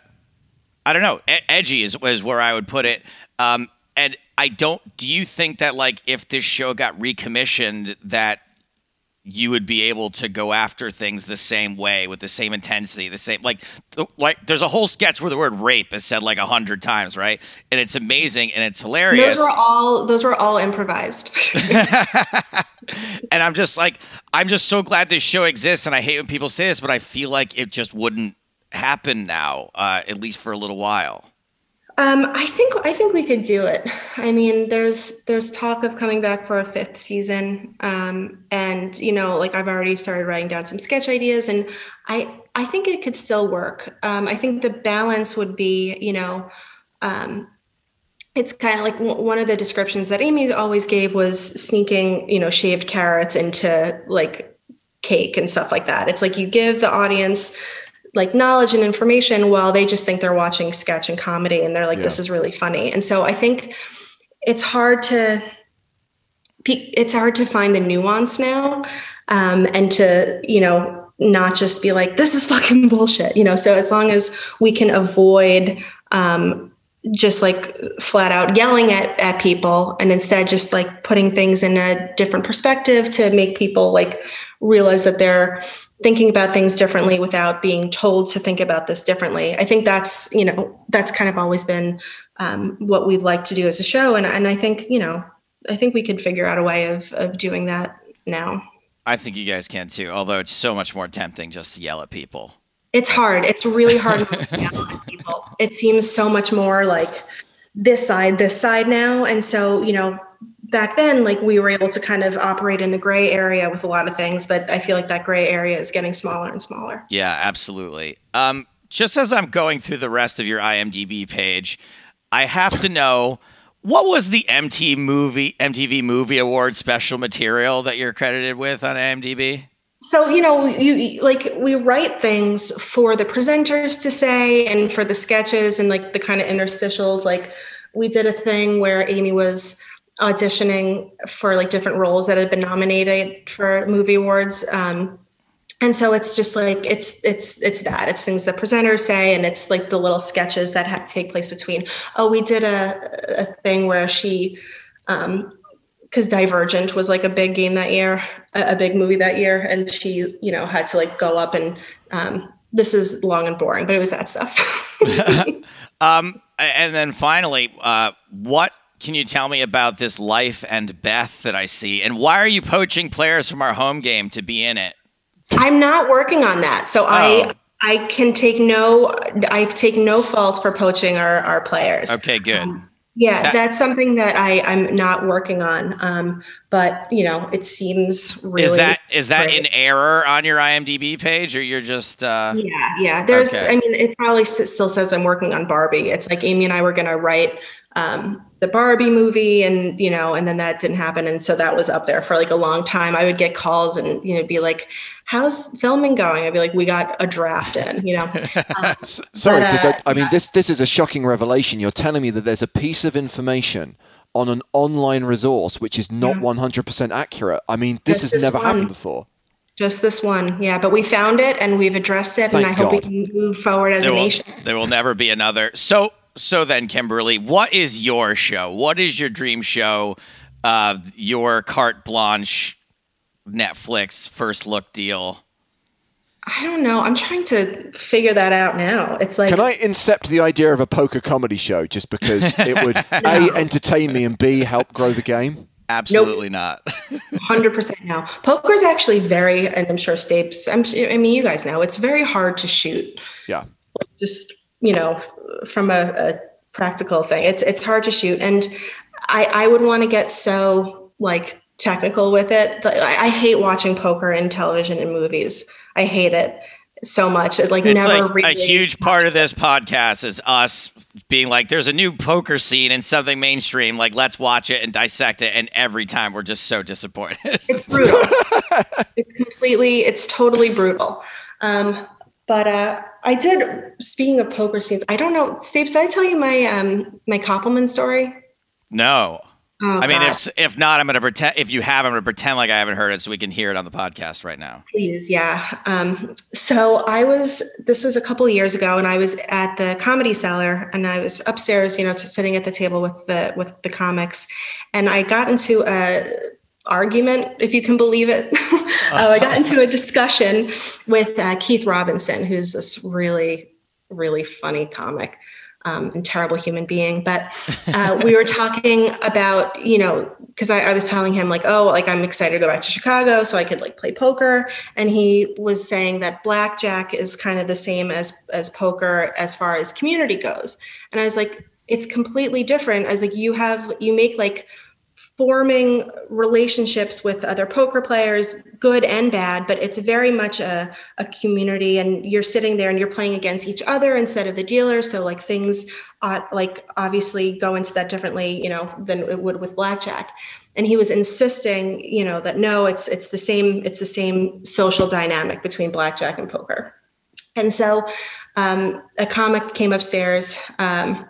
[SPEAKER 1] I don't know, edgy is, is where I would put it. Um, and I don't, do you think that like if this show got recommissioned, that you would be able to go after things the same way with the same intensity, the same like like there's a whole sketch where the word rape is said like a hundred times, right? And it's amazing and it's hilarious.
[SPEAKER 3] Those were all those were all improvised.
[SPEAKER 1] and I'm just like I'm just so glad this show exists, and I hate when people say this, but I feel like it just wouldn't happen now, uh, at least for a little while.
[SPEAKER 3] Um, I think I think we could do it. I mean, there's there's talk of coming back for a fifth season, um, and you know, like I've already started writing down some sketch ideas, and I I think it could still work. Um, I think the balance would be, you know, um, it's kind of like one of the descriptions that Amy always gave was sneaking, you know, shaved carrots into like cake and stuff like that. It's like you give the audience like knowledge and information while they just think they're watching sketch and comedy and they're like yeah. this is really funny and so i think it's hard to it's hard to find the nuance now um, and to you know not just be like this is fucking bullshit you know so as long as we can avoid um, just like flat out yelling at, at people and instead just like putting things in a different perspective to make people like realize that they're thinking about things differently without being told to think about this differently. I think that's, you know, that's kind of always been um, what we'd like to do as a show. And, and I think, you know, I think we could figure out a way of, of doing that now.
[SPEAKER 1] I think you guys can too, although it's so much more tempting just to yell at people.
[SPEAKER 3] It's hard. It's really hard to yell at people. It seems so much more like this side, this side now. And so, you know, back then like we were able to kind of operate in the gray area with a lot of things but i feel like that gray area is getting smaller and smaller
[SPEAKER 1] yeah absolutely um, just as i'm going through the rest of your imdb page i have to know what was the MTV movie MTV Movie Award special material that you're credited with on IMDb?
[SPEAKER 3] So you know, you like we write things for the presenters to say, and for the sketches, and like the kind of interstitials. Like we did a thing where Amy was auditioning for like different roles that had been nominated for movie awards. Um, and so it's just like it's it's it's that. It's things the presenters say and it's like the little sketches that have take place between oh we did a, a thing where she um because divergent was like a big game that year a, a, big movie that year and she you know had to like go up and um this is long and boring but it was that stuff.
[SPEAKER 1] Um and then finally uh what can you tell me about this life and Beth that I see, and why are you poaching players from our home game to be in it?
[SPEAKER 3] I'm not working on that, so
[SPEAKER 1] Oh.
[SPEAKER 3] I I can take no I take no fault for poaching our our players.
[SPEAKER 1] Okay, good.
[SPEAKER 3] Yeah,
[SPEAKER 1] That-
[SPEAKER 3] that's something that I I'm not working on. Um, but you know, it seems really
[SPEAKER 1] is that is that
[SPEAKER 3] great.
[SPEAKER 1] an error on your IMDb page, or you're just? Uh,
[SPEAKER 3] Yeah, yeah. There's,
[SPEAKER 1] Okay.
[SPEAKER 3] I mean, it probably still says I'm working on Barbie. It's like Amy and I were going to write um, the Barbie movie, and you know, and then that didn't happen, and so that was up there for like a long time. I would get calls and you know, be like, "How's filming going?" I'd be like, "We got a draft in," you know. Um,
[SPEAKER 2] sorry, because
[SPEAKER 3] uh,
[SPEAKER 2] I, I mean
[SPEAKER 3] yeah.
[SPEAKER 2] this this is a shocking revelation. You're telling me that there's a piece of information on an online resource which is not
[SPEAKER 3] Yeah.
[SPEAKER 2] 100% accurate. I mean, this
[SPEAKER 3] Just
[SPEAKER 2] has
[SPEAKER 3] this
[SPEAKER 2] never happened before.
[SPEAKER 3] just this one, yeah. But we found it and we've addressed it,
[SPEAKER 2] Thank
[SPEAKER 3] and I hope we can move forward as
[SPEAKER 1] there
[SPEAKER 3] a
[SPEAKER 1] will
[SPEAKER 3] nation.
[SPEAKER 1] there will never be another. So so then, Kimberly, what is your show? What is your dream show? Uh, your carte blanche Netflix first look deal.
[SPEAKER 3] I don't know. I'm trying to figure that out now. It's like
[SPEAKER 2] Can I incept the idea of a poker comedy show just because it would
[SPEAKER 3] No.
[SPEAKER 2] A, entertain me, and B, help grow the game?
[SPEAKER 1] Absolutely not.
[SPEAKER 3] Hundred percent now. Poker is actually very, and I'm sure Stapes. I'm, I mean, you guys know it's very hard to shoot.
[SPEAKER 2] Yeah.
[SPEAKER 3] Just you know, from a, a practical thing, it's it's hard to shoot, and I I would want to get so like technical with it. I, I hate watching poker in television and movies. I hate it so much. It like
[SPEAKER 1] it's
[SPEAKER 3] never
[SPEAKER 1] like
[SPEAKER 3] really.
[SPEAKER 1] a huge part of this podcast is us being like, there's a new poker scene in something mainstream. Like, let's watch it and dissect it. And every time we're just so disappointed.
[SPEAKER 3] It's brutal. it's completely, it's totally brutal. Um, but uh, I did. Speaking of poker scenes, I don't know, Stapes. Did I tell you my um my Koppelman story?
[SPEAKER 1] no.
[SPEAKER 3] Oh,
[SPEAKER 1] I mean, if if not, I'm gonna pretend. If you have, I'm gonna pretend like I haven't heard it, so we can hear it on the podcast right now.
[SPEAKER 3] Please, yeah. Um, so I was, this was a couple of years ago, and I was at the Comedy Cellar, and I was upstairs, you know, to sitting at the table with the with the comics, and I got into a argument, if you can believe it. uh, I got into a discussion with uh, Keith Robinson, who's this really, really funny comic. Um, and terrible human being. But uh, we were talking about, you know, because I, I was telling him like, oh, like I'm excited to go back to Chicago so I could like play poker, and he was saying that blackjack is kind of the same as as poker as far as community goes, and I was like, it's completely different. I was like, you have you make like forming relationships with other poker players, good and bad, but it's very much a, a community and you're sitting there and you're playing against each other instead of the dealer. So like things ought, like obviously go into that differently, you know, than it would with blackjack. And he was insisting, you know, that no, it's it's the same, it's the same social dynamic between blackjack and poker. And so um, a comic came upstairs um,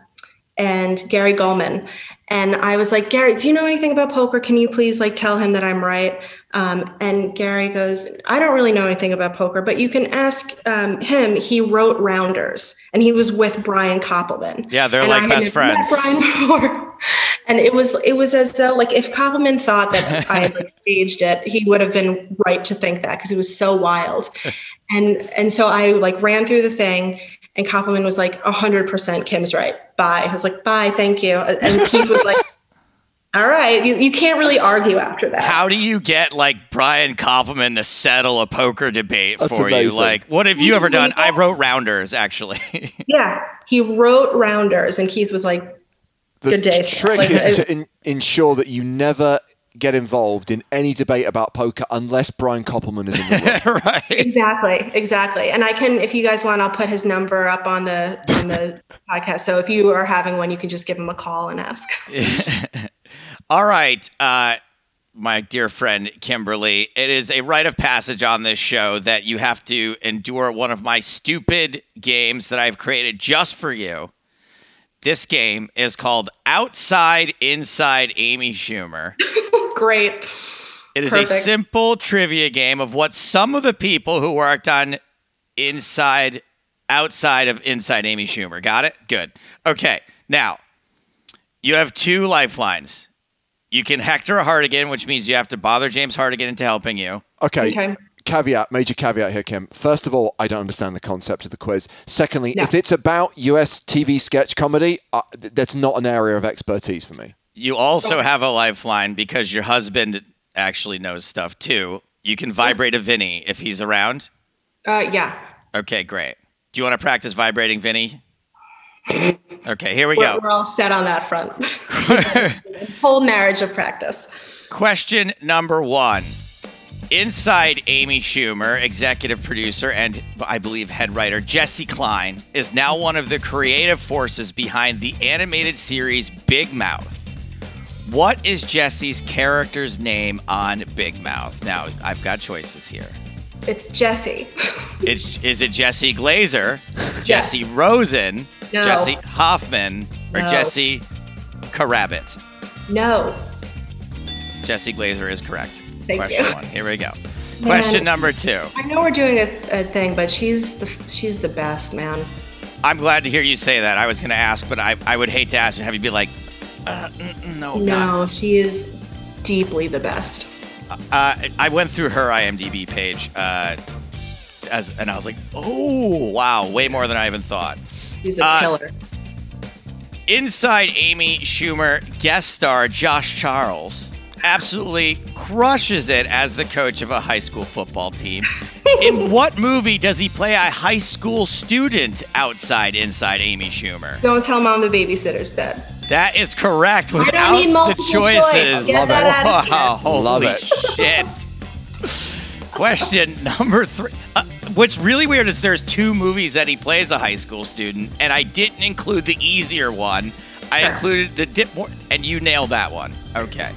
[SPEAKER 3] and Gary Gulman. And I was like, Gary, do you know anything about poker? Can you please like tell him that I'm right? Um, and Gary goes, I don't really know anything about poker, but you can ask um, him. He wrote Rounders, and he was with Brian Koppelman.
[SPEAKER 1] Yeah, they're
[SPEAKER 3] And
[SPEAKER 1] like
[SPEAKER 3] I
[SPEAKER 1] best
[SPEAKER 3] had never met
[SPEAKER 1] friends.
[SPEAKER 3] Brian before. And it was it was as though like if Koppelman thought that I had like staged it, he would have been right to think that because it was so wild. And and so I like ran through the thing, and Koppelman was like, hundred percent, Kim's right. Bye. I was like, bye, thank you. And Keith was like, all right, you, you can't really argue after that.
[SPEAKER 1] How do you get like Brian Koppelman to settle a poker debate
[SPEAKER 2] That's
[SPEAKER 1] for you? Like, what have you ever done? I wrote Rounders, actually.
[SPEAKER 3] Yeah, he wrote Rounders, and Keith was like,
[SPEAKER 2] The
[SPEAKER 3] Good day, sir.
[SPEAKER 2] trick
[SPEAKER 3] Like,
[SPEAKER 2] is
[SPEAKER 3] it-
[SPEAKER 2] to in- ensure that you never get involved in any debate about poker unless Brian Koppelman is in the room.
[SPEAKER 1] right.
[SPEAKER 3] Exactly, exactly. And I can, if you guys want, I'll put his number up on the on the podcast. So if you are having one, you can just give him a call and ask.
[SPEAKER 1] All right, uh, my dear friend Kimberly, it is a rite of passage on this show that you have to endure one of my stupid games that I've created just for you. This game is called Outside Inside Amy Schumer.
[SPEAKER 3] Great.
[SPEAKER 1] It is a simple trivia game of what some of the people who worked on Inside, outside of Inside Amy Schumer. Got it? Good. Okay. Now, you have two lifelines. You can Hector Hartigan, which means you have to bother James Hartigan into helping you.
[SPEAKER 2] Okay.
[SPEAKER 3] Okay.
[SPEAKER 2] Caveat, major caveat here, Kim. First of all, I don't understand the concept of the quiz. Secondly,
[SPEAKER 3] No.
[SPEAKER 2] if it's about US TV sketch comedy, uh, th- that's not an area of expertise for me.
[SPEAKER 1] You also have a lifeline because your husband actually knows stuff too. You can vibrate a Vinny if he's around.
[SPEAKER 3] Uh, yeah.
[SPEAKER 1] Okay, great. Do you want to practice vibrating Vinny? Okay, here we
[SPEAKER 3] We're,
[SPEAKER 1] go.
[SPEAKER 3] we're all set on that front. Whole marriage of practice.
[SPEAKER 1] Question number one. Inside Amy Schumer, executive producer and I believe head writer Jessi Klein, is now one of the creative forces behind the animated series Big Mouth. What is Jesse's character's name on Big Mouth? Now, I've got choices here.
[SPEAKER 3] It's Jesse.
[SPEAKER 1] It's, is it Jessi Glaser, Jesse Rosen,
[SPEAKER 3] No.
[SPEAKER 1] Jesse Hoffman, or
[SPEAKER 3] No.
[SPEAKER 1] Jesse Carabit?
[SPEAKER 3] No.
[SPEAKER 1] Jessi Glaser is correct.
[SPEAKER 3] Thank
[SPEAKER 1] Question
[SPEAKER 3] you.
[SPEAKER 1] one. Here we go. Question number two.
[SPEAKER 3] I know we're doing a, a thing, but she's the she's the best, man.
[SPEAKER 1] I'm glad to hear you say that. I was going to ask, but I, I would hate to ask and have you be like, uh, no, God.
[SPEAKER 3] No, she is deeply the best.
[SPEAKER 1] Uh, I went through her IMDb page, uh, as, and I was like, oh, wow, way more than I even thought.
[SPEAKER 3] She's a
[SPEAKER 1] Uh,
[SPEAKER 3] killer.
[SPEAKER 1] Inside Amy Schumer guest star Josh Charles absolutely crushes it as the coach of a high school football team. In what movie does he play a high school student outside Inside Amy Schumer?
[SPEAKER 3] Don't tell mom the babysitter's dead.
[SPEAKER 1] That is correct.
[SPEAKER 3] don't
[SPEAKER 1] Without
[SPEAKER 3] need
[SPEAKER 1] the
[SPEAKER 3] multiple choice.
[SPEAKER 1] choices.
[SPEAKER 3] Get that out of here.
[SPEAKER 1] Wow, holy
[SPEAKER 2] Love it.
[SPEAKER 1] shit. Question number three. Uh, what's really weird is there's two movies that he plays a high school student, and I didn't include the easier one. I included the dip, more, and you nailed that one. Okay.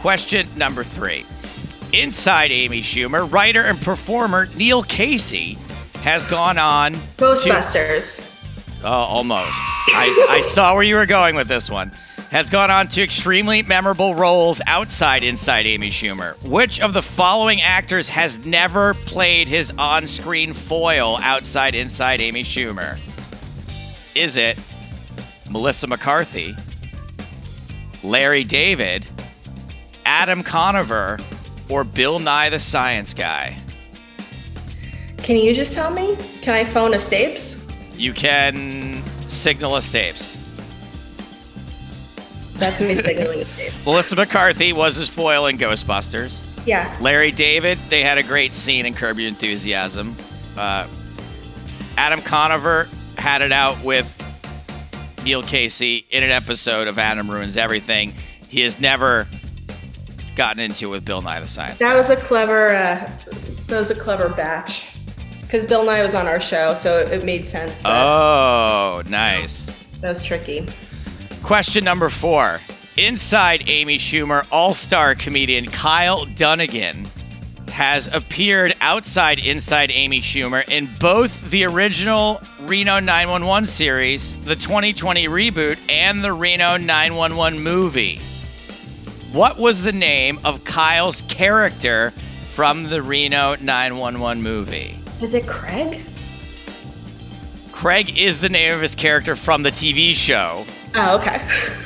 [SPEAKER 1] Question number three. Inside Amy Schumer, writer and performer Neil Casey has gone on to
[SPEAKER 3] Ghostbusters.
[SPEAKER 1] Oh, almost. I, I saw where you were going with this one. Has gone on to extremely memorable roles outside Inside Amy Schumer. Which of the following actors has never played his on screen foil outside Inside Amy Schumer? Is it Melissa McCarthy, Larry David, Adam Conover, or Bill Nye the Science Guy?
[SPEAKER 3] Can you just tell me? Can I phone a Stapes?
[SPEAKER 1] You can signal escapes.
[SPEAKER 3] That's me signaling a Stapes.
[SPEAKER 1] Melissa McCarthy was his foil in Ghostbusters.
[SPEAKER 3] Yeah.
[SPEAKER 1] Larry David, they had a great scene in Curb Your Enthusiasm. Uh, Adam Conover had it out with Neil Casey in an episode of Adam Ruins Everything. He has never gotten into it with Bill Nye the Science
[SPEAKER 3] That
[SPEAKER 1] Guy.
[SPEAKER 3] was a clever. Uh, that was a clever batch. Because Bill Nye was on our show, so it made sense. That,
[SPEAKER 1] Oh, nice.
[SPEAKER 3] that was tricky.
[SPEAKER 1] Question number four. Inside Amy Schumer, all star comedian Kyle Dunnigan has appeared outside Inside Amy Schumer in both the original Reno 911 series, the 2020 reboot, and the Reno 911 movie. What was the name of Kyle's character from the Reno 911 movie?
[SPEAKER 3] Is it Craig?
[SPEAKER 1] Craig is the name of his character from the TV show.
[SPEAKER 3] Oh, okay.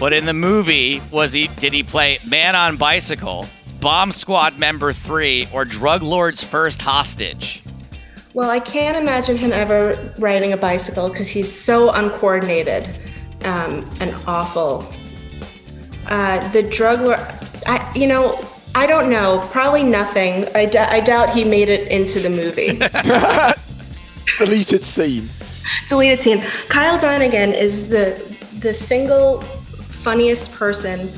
[SPEAKER 1] But in the movie, was he did he play Man on Bicycle, Bomb Squad Member 3, or Drug Lord's First Hostage?
[SPEAKER 3] Well, I can't imagine him ever riding a bicycle because he's so uncoordinated um, and awful. Uh, the drug lord, I, you know, I don't know. Probably nothing. I, d- I doubt he made it into the movie.
[SPEAKER 2] Deleted scene.
[SPEAKER 3] Deleted scene. Kyle Dunnigan is the the single funniest person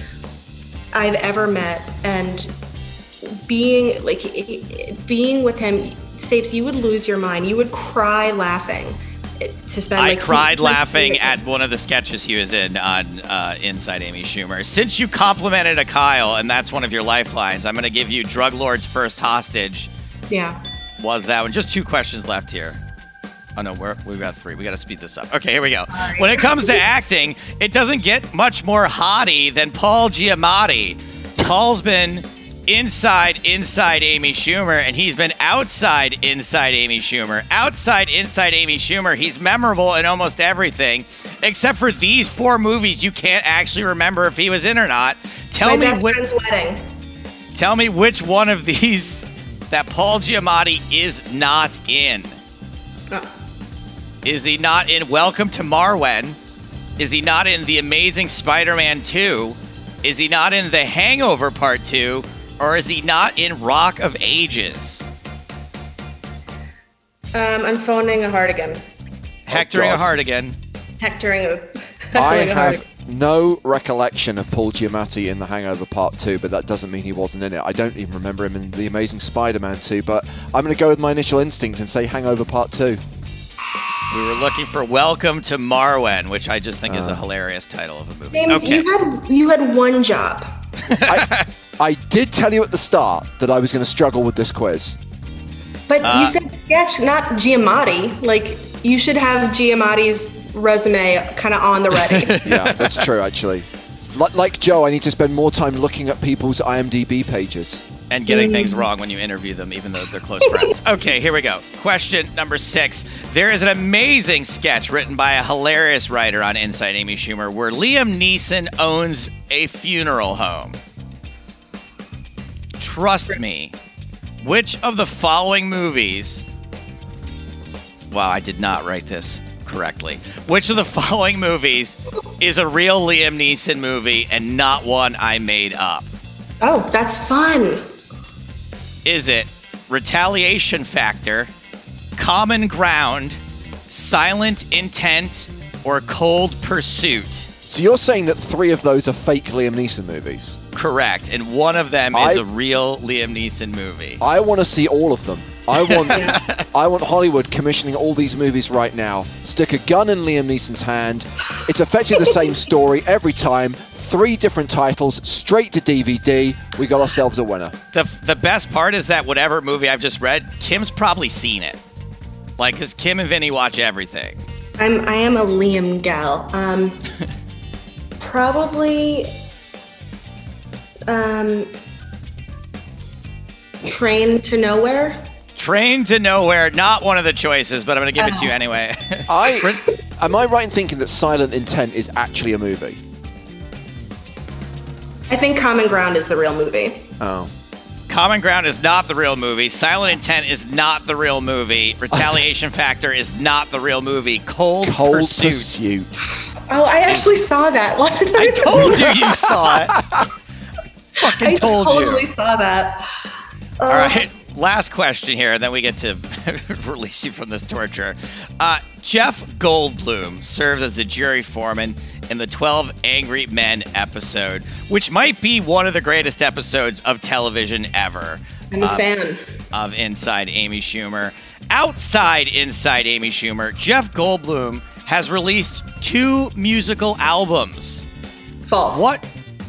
[SPEAKER 3] I've ever met, and being like being with him, Stapes, you would lose your mind. You would cry laughing to spend.
[SPEAKER 1] I
[SPEAKER 3] like,
[SPEAKER 1] cried laughing at one of the sketches he was in on uh, Inside Amy Schumer. Since you complimented a Kyle, and that's one of your lifelines, I'm going to give you Drug Lord's First Hostage.
[SPEAKER 3] Yeah.
[SPEAKER 1] Was that one? Just two questions left here. Oh no, we're, we've got three. We got to speed this up. Okay, here we go. When it comes to acting, it doesn't get much more hottie than Paul Giamatti. Paul's been inside inside Amy Schumer, and he's been outside inside Amy Schumer. Outside inside Amy Schumer, he's memorable in almost everything, except for these four movies. You can't actually remember if he was in or not. Tell
[SPEAKER 3] My
[SPEAKER 1] me what.
[SPEAKER 3] wedding.
[SPEAKER 1] Tell me which one of these that Paul Giamatti is not in.
[SPEAKER 3] Oh.
[SPEAKER 1] Is he not in Welcome to Marwen, Is he not in The Amazing Spider Man 2? Is he not in The Hangover Part 2? Or is he not in Rock of Ages?
[SPEAKER 3] Um, I'm phoning a Hartigan.
[SPEAKER 1] Hectoring a
[SPEAKER 2] God.
[SPEAKER 1] Hartigan.
[SPEAKER 3] Hectoring a.
[SPEAKER 2] I
[SPEAKER 3] hectoring a heart
[SPEAKER 2] have no recollection of Paul Giamatti in The Hangover Part 2, but that doesn't mean he wasn't in it. I don't even remember him in The Amazing Spider-Man 2, but I'm going to go with my initial instinct and say Hangover Part 2.
[SPEAKER 1] We were looking for Welcome to Marwen, which I just think is a hilarious title of a movie.
[SPEAKER 3] James,
[SPEAKER 1] okay.
[SPEAKER 3] you had you had one job.
[SPEAKER 2] I, I did tell you at the start that I was going to struggle with this quiz.
[SPEAKER 3] But
[SPEAKER 1] Uh,
[SPEAKER 3] you said sketch, not Giamatti. Like you should have Giamatti's resume kind of on the ready.
[SPEAKER 2] Yeah, that's true, actually. Like, like Joe, I need to spend more time looking at people's IMDb pages.
[SPEAKER 1] and getting things wrong when you interview them, even though they're close friends. Okay, here we go. Question number six. There is an amazing sketch written by a hilarious writer on Inside Amy Schumer where Liam Neeson owns a funeral home. Trust me, which of the following movies. Wow, I did not write this correctly. Which of the following movies is a real Liam Neeson movie and not one I made up?
[SPEAKER 3] oh, that's fun.
[SPEAKER 1] Is it retaliation factor, common ground, silent intent, or cold pursuit?
[SPEAKER 2] So you're saying that three of those are fake Liam Neeson movies?
[SPEAKER 1] Correct. And one of them is a real Liam Neeson movie.
[SPEAKER 2] I want to see all of them. I want, I want Hollywood commissioning all these movies right now. Stick a gun in Liam Neeson's hand. It's effectively the same story every time. Three different titles, straight to DVD. We got ourselves a winner.
[SPEAKER 1] The, the best part is that whatever movie I've just read, Kim's probably seen it. Like, because Kim and Vinny watch everything.
[SPEAKER 3] I'm I am a Liam gal. Um, probably um, Train to Nowhere.
[SPEAKER 1] Train to Nowhere, not one of the choices, but I'm going to give it to you anyway.
[SPEAKER 2] I am I right in thinking that Silent Intent is actually a movie?
[SPEAKER 3] I think Common Ground is the real movie.
[SPEAKER 2] Oh,
[SPEAKER 1] Common Ground is not the real movie. Silent Intent is not the real movie. Retaliation Factor is not the real movie. Cold,
[SPEAKER 2] Cold
[SPEAKER 1] Pursuit.
[SPEAKER 2] Pursuit.
[SPEAKER 3] Oh, I actually saw that. Why did I?
[SPEAKER 1] I told you you saw it. Fucking
[SPEAKER 3] I
[SPEAKER 1] told
[SPEAKER 3] totally
[SPEAKER 1] you.
[SPEAKER 3] saw that.
[SPEAKER 1] All right. Last question here, and then we get to release you from this torture. Uh, Jeff Goldblum served as the jury foreman in the 12 Angry Men episode, which might be one of the greatest episodes of television ever.
[SPEAKER 3] I'm a
[SPEAKER 1] Uh,
[SPEAKER 3] fan.
[SPEAKER 1] of Inside Amy Schumer. Outside Inside Amy Schumer, Jeff Goldblum has released two musical albums.
[SPEAKER 3] False.
[SPEAKER 1] What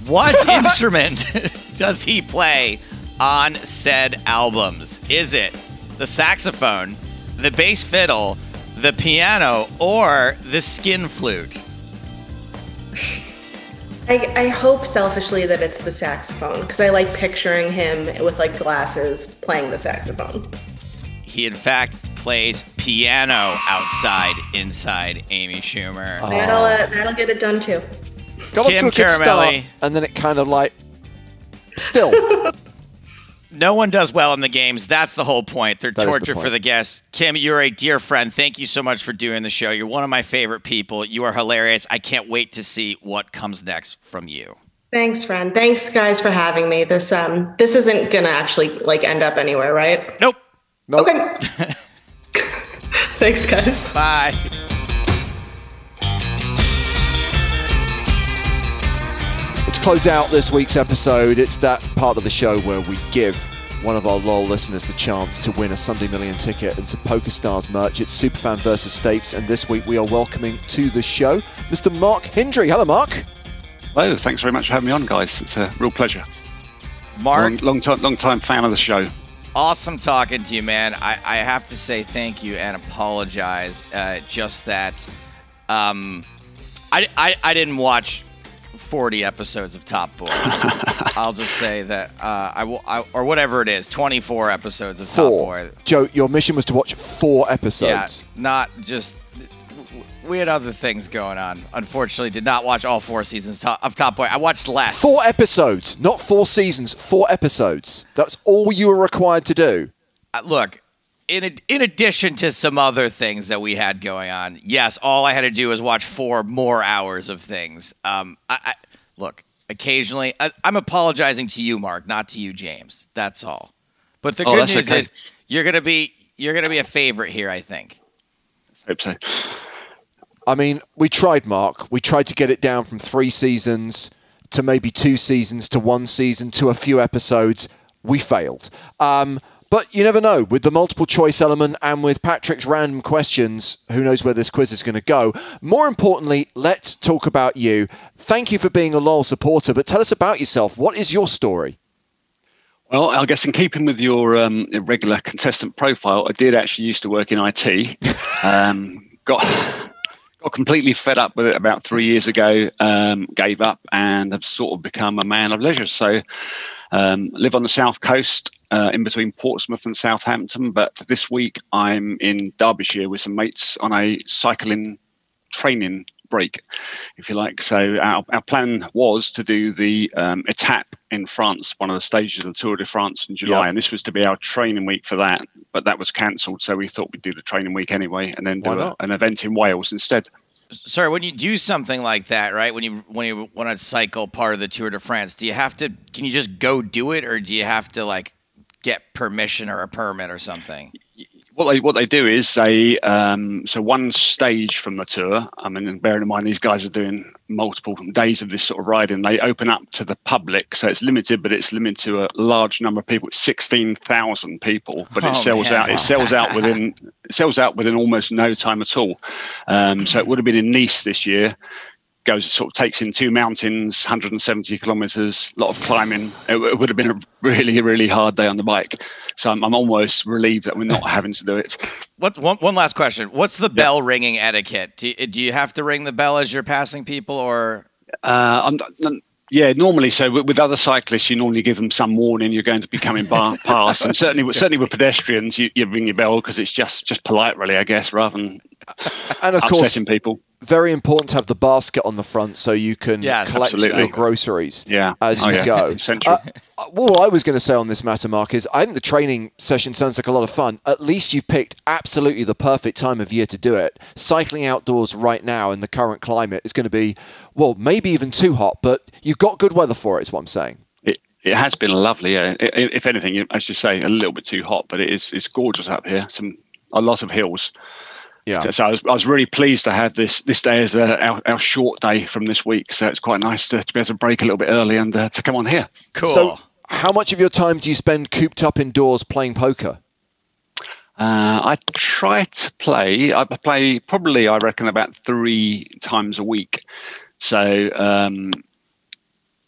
[SPEAKER 1] what instrument does he play on said albums? Is it the saxophone, the bass fiddle, the piano, or the skin flute?
[SPEAKER 3] I, I hope selfishly that it's the saxophone because I like picturing him with like glasses playing the saxophone.
[SPEAKER 1] He in fact plays piano outside Inside Amy Schumer.
[SPEAKER 3] That'll uh, that'll get it done too.
[SPEAKER 2] Got off
[SPEAKER 1] Kim
[SPEAKER 2] to a good start, and then it kind of like still.
[SPEAKER 1] No one does well in the games. That's the whole point. They're
[SPEAKER 2] That is the
[SPEAKER 1] torture for the guests. Kim, you're a dear friend. Thank you so much for doing the show. You're one of my favorite people. You are hilarious. I can't wait to see what comes next from you.
[SPEAKER 3] Thanks, friend. Thanks, guys, for having me. This um this isn't gonna actually like end up anywhere, right?
[SPEAKER 1] Nope.
[SPEAKER 2] Nope.
[SPEAKER 3] Okay. Thanks, guys.
[SPEAKER 1] Bye.
[SPEAKER 2] To close out this week's episode, it's that part of the show where we give one of our LOL listeners the chance to win a Sunday Million ticket and some PokerStars merch. It's Superfan versus Stapes, and this week we are welcoming to the show Mr. Mark Hindry. Hello, Mark.
[SPEAKER 4] Hello, thanks very much for having me on, guys. It's a real pleasure.
[SPEAKER 1] Mark,
[SPEAKER 4] Long, long time, long time fan of the show.
[SPEAKER 1] Awesome talking to you, man. I, I have to say thank you and apologize. Uh, just that um, I, I, I didn't watch 40 episodes of Top Boy. I'll just say that, uh, I will, I, or whatever it is, 24 episodes of Top Boy.
[SPEAKER 2] Joe, your mission was to watch four
[SPEAKER 1] Yeah,
[SPEAKER 2] episodes.
[SPEAKER 1] not just. We had other things going on. Unfortunately, did not watch all four seasons of Top Boy. I watched less.
[SPEAKER 2] Four episodes, not four seasons, four episodes. That's all you were required to do.
[SPEAKER 1] Uh, Look, in in addition to some other things that we had going on, yes, all I had to do was watch four more hours of things. Um, I, I look occasionally. I, am apologizing to you, Mark, not to you, James. That's all. But the
[SPEAKER 4] oh,
[SPEAKER 1] good news
[SPEAKER 4] okay.
[SPEAKER 1] is you're gonna be you're gonna be a favorite here. I think.
[SPEAKER 4] Hope so.
[SPEAKER 2] I mean, we tried, Mark. We tried to get it down from three seasons to maybe two seasons to one season to a few episodes. We failed. Um, but you never know. With the multiple choice element and with Patrick's random questions, who knows where this quiz is going to go. More importantly, let's talk about you. Thank you for being a loyal supporter, but tell us about yourself. What is your story?
[SPEAKER 4] Well, I guess in keeping with your um, regular contestant profile, I did actually used to work in IT. Um, got got completely fed up with it about three years ago. Um, gave up and have sort of become a man of leisure. So, um, live on the south coast, uh, in between Portsmouth and Southampton. But this week I'm in Derbyshire with some mates on a cycling training break, if you like. So our, our plan was to do the um, Etape in France, one of the stages of the Tour de France in July, yep. and this was to be our training week for that. But that was cancelled, so we thought we'd do the training week anyway, and then do a, an event in Wales instead.
[SPEAKER 1] Sorry, when you do something like that, right? When you when you want to cycle part of the Tour de France, do you have to? Can you just go do it, or do you have to like get permission or a permit or something?
[SPEAKER 4] What they what they do is they um, so one stage from the tour. I mean, bearing in mind these guys are doing multiple days of this sort of riding. They open up to the public, so it's limited, but it's limited to a large number of people. It's sixteen thousand people, but it oh, sells man. out. It sells out within it sells out within almost no time at all. Um, so it would have been in Nice this year goes sort of takes in two mountains 170 kilometers a lot of climbing. It, it, would have been a really really hard day on the bike. So i'm, I'm almost relieved that we're not having to do it.
[SPEAKER 1] What one, one last question. What's the bell ringing etiquette? Do you, do you have to ring the bell as you're passing people or?
[SPEAKER 4] Uh, I'm, I'm, yeah, normally. So with, other cyclists, you normally give them some warning you're going to be coming bar, past, and certainly, certainly with pedestrians, you, you ring your bell because it's just just polite, really, I guess, rather than
[SPEAKER 2] and of
[SPEAKER 4] upsetting course, people.
[SPEAKER 2] Very important to have the basket on the front so you can yes, collect absolutely. your groceries
[SPEAKER 4] yeah.
[SPEAKER 2] as
[SPEAKER 4] oh,
[SPEAKER 2] you
[SPEAKER 4] yeah.
[SPEAKER 2] go. Uh, uh, I was going to say on this matter, Mark, is I think the training session sounds like a lot of fun. At least you've picked absolutely the perfect time of year to do it. Cycling outdoors right now in the current climate is going to be, well, maybe even too hot, but you've got good weather for it, is what I'm saying.
[SPEAKER 4] It, it has been lovely. Yeah. If anything, as you say, a little bit too hot, but it is it's gorgeous up here. Some a lot of hills. Yeah. So, so, I, was, I was really pleased to have this this day as a, our, our short day from this week. So it's quite nice to, to be able to break a little bit early and uh, to come on here.
[SPEAKER 1] Cool.
[SPEAKER 2] So, how much of your time do you spend cooped up indoors playing poker?
[SPEAKER 4] Uh, I try to play. I play probably, I reckon, about three times a week. So um,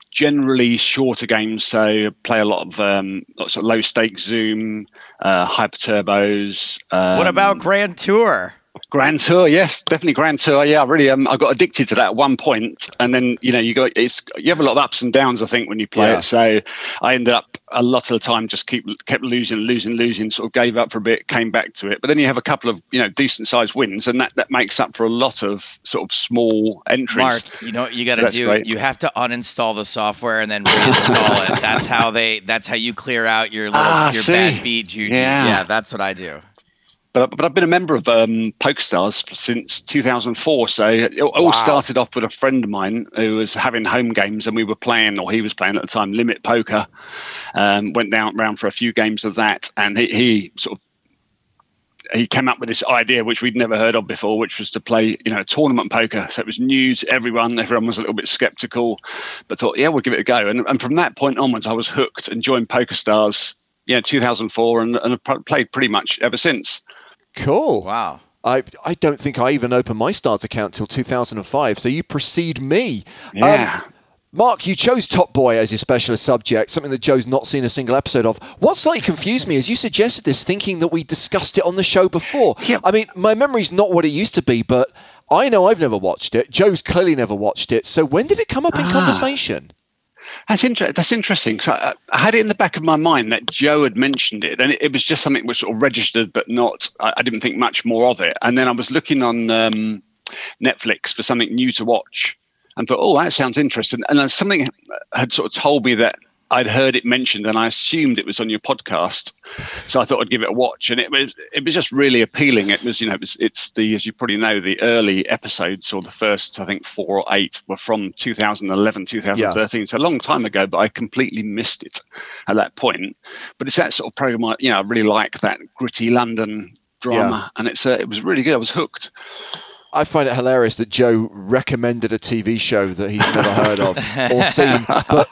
[SPEAKER 4] generally shorter games. So play a lot of um, lots of low stake Zoom, uh, hyper turbos.
[SPEAKER 1] Um, what about Grand Tour?
[SPEAKER 4] Grand Tour, yes, definitely Grand Tour. Yeah, I really, um, I got addicted to that at one point, and then you know you got it's you have a lot of ups and downs. I think when you play yeah. it, so I ended up a lot of the time just keep kept losing, losing, losing. Sort of gave up for a bit, came back to it, but then you have a couple of you know decent sized wins, and that that makes up for a lot of sort of small entries.
[SPEAKER 1] Mark, you know what you got to do? Great. You have to uninstall the software and then reinstall it. That's how they. That's how you clear out your little ah, your see. bad beat juju. Yeah. yeah, that's what I do
[SPEAKER 4] but but I've been a member of um, PokerStars since 2004. So it all wow. started off with a friend of mine who was having home games, and we were playing, or he was playing at the time, Limit Poker. Um, went down round for a few games of that, and he, he sort of he came up with this idea which we'd never heard of before, which was to play, you know, tournament poker. So it was new to everyone. Everyone was a little bit skeptical, but thought, yeah, we'll give it a go. And, and from that point onwards, I was hooked and joined PokerStars, yeah, 2004, and, and have played pretty much ever since.
[SPEAKER 2] Cool.
[SPEAKER 1] Wow.
[SPEAKER 2] I, I don't think I even opened my stars account till 2005. So you precede me.
[SPEAKER 4] Yeah.
[SPEAKER 2] Um, Mark, you chose Top Boy as your specialist subject, something that Joe's not seen a single episode of. What slightly confused me is you suggested this thinking that we discussed it on the show before.
[SPEAKER 4] Yep.
[SPEAKER 2] I mean, my memory's not what it used to be, but I know I've never watched it. Joe's clearly never watched it. So when did it come up in ah. conversation?
[SPEAKER 4] That's interesting. That's interesting. So I, I, had it in the back of my mind that Joe had mentioned it, and it, it was just something was sort of registered, but not. I, I, didn't think much more of it. And then I was looking on um, Netflix for something new to watch, and thought, "Oh, that sounds interesting." And something had sort of told me that I'd heard it mentioned, and I assumed it was on your podcast, so I thought I'd give it a watch. And it was it was just really appealing. It was you know it was, it's the as you probably know the early episodes or the first I think four or eight were from 2011 2013, so a long time ago. But I completely missed it at that point. But it's that sort of program. I, you know, I really like that gritty London drama, and it's uh, it was really good. I was hooked.
[SPEAKER 2] I find it hilarious that Joe recommended a TV show that he's never heard of or seen, but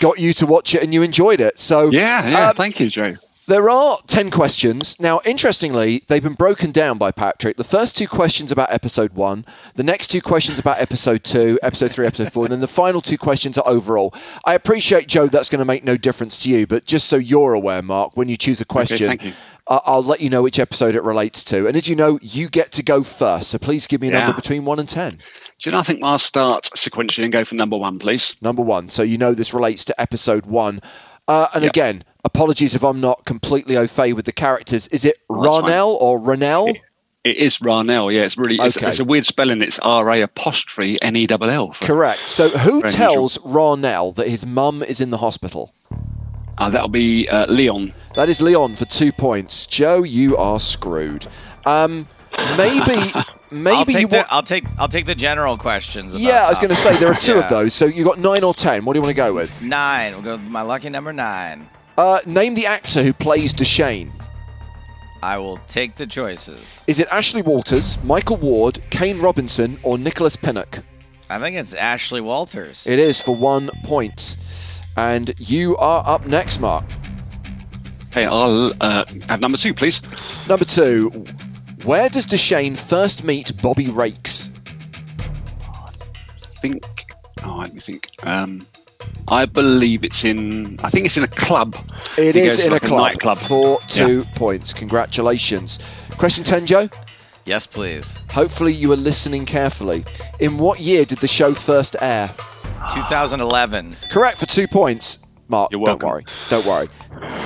[SPEAKER 2] got you to watch it and you enjoyed it. So
[SPEAKER 4] Yeah, yeah.
[SPEAKER 2] um,
[SPEAKER 4] thank you, Joe.
[SPEAKER 2] there are 10 questions. Now, interestingly, they've been broken down by Patrick. The first two questions about episode one, the next two questions about episode two, episode three, episode four, and then the final two questions are overall. I appreciate, Joe, that's going to make no difference to you, but just so you're aware, Mark, when you choose a question,
[SPEAKER 4] thank
[SPEAKER 2] I- I'll let you know which episode it relates to. And as you know, you get to go first. So please give me a
[SPEAKER 4] Yeah.
[SPEAKER 2] number between one and 10.
[SPEAKER 4] Do you know? I think I'll start sequentially and go for number one, please.
[SPEAKER 2] Number one. So you know this relates to episode one. Uh, and
[SPEAKER 4] Yep.
[SPEAKER 2] again, apologies if I'm not completely au fait with the characters. Is it. Ra'Nell or Ra'Nell?
[SPEAKER 4] It is Ra'Nell. Yeah, it's really it's,
[SPEAKER 2] Okay.
[SPEAKER 4] it's a weird spelling. It's R A apostrophe N E double L.
[SPEAKER 2] Correct. So who tells Ra'Nell that his mum is in the hospital?
[SPEAKER 4] Uh, that'll be uh, Leon.
[SPEAKER 2] That is Leon for two points. Joe, you are screwed. Um, maybe,
[SPEAKER 1] I'll
[SPEAKER 2] maybe you
[SPEAKER 1] take the. I'll take I'll take the general questions. about
[SPEAKER 2] Yeah, I was going to say there are two
[SPEAKER 1] Yeah.
[SPEAKER 2] of those. So you got nine or ten. What do you want to go with?
[SPEAKER 1] Nine. We'll go with my lucky number nine.
[SPEAKER 2] Uh, name the actor who plays Dushane.
[SPEAKER 1] I will take the choices.
[SPEAKER 2] Is it Ashley Walters, Michael Ward, Kane Robinson, or Nicholas Pinnock?
[SPEAKER 1] I think it's Ashley Walters.
[SPEAKER 2] It is for one point. And you are up next, Mark.
[SPEAKER 4] Hey, I'll uh, have number two, please.
[SPEAKER 2] Number two. Where does Dushane first meet Bobby Raikes?
[SPEAKER 4] I think. Oh, let me think. Um, I believe it's in. I think it's in a club.
[SPEAKER 2] It
[SPEAKER 4] He
[SPEAKER 2] is in a
[SPEAKER 4] like a
[SPEAKER 2] club.
[SPEAKER 4] nightclub.
[SPEAKER 2] For two points. Congratulations. Question 10, Joe.
[SPEAKER 1] Yes, please.
[SPEAKER 2] Hopefully you were listening carefully. In what year did the show first air?
[SPEAKER 1] 2011.
[SPEAKER 2] Correct for two points. Mark,
[SPEAKER 4] You're
[SPEAKER 2] don't worry. Don't worry.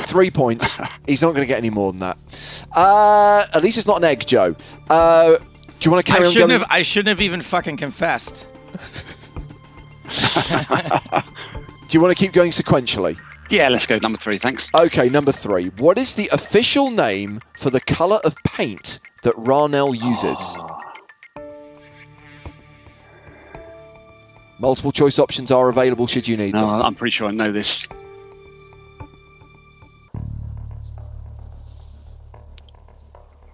[SPEAKER 2] Three points. He's not going to get any more than that. Uh, at least it's not an egg, Joe. Uh, do you want to carry
[SPEAKER 1] I
[SPEAKER 2] on
[SPEAKER 1] shouldn't
[SPEAKER 2] going?
[SPEAKER 1] have. I shouldn't have even fucking confessed.
[SPEAKER 2] Do you want to keep going sequentially?
[SPEAKER 4] Yeah, let's go number three. Thanks.
[SPEAKER 2] Okay, number three. What is the official name for the colour of paint that Ra'Nell uses? Multiple choice options are available should you need
[SPEAKER 4] No,
[SPEAKER 2] them.
[SPEAKER 4] I'm pretty sure I know this.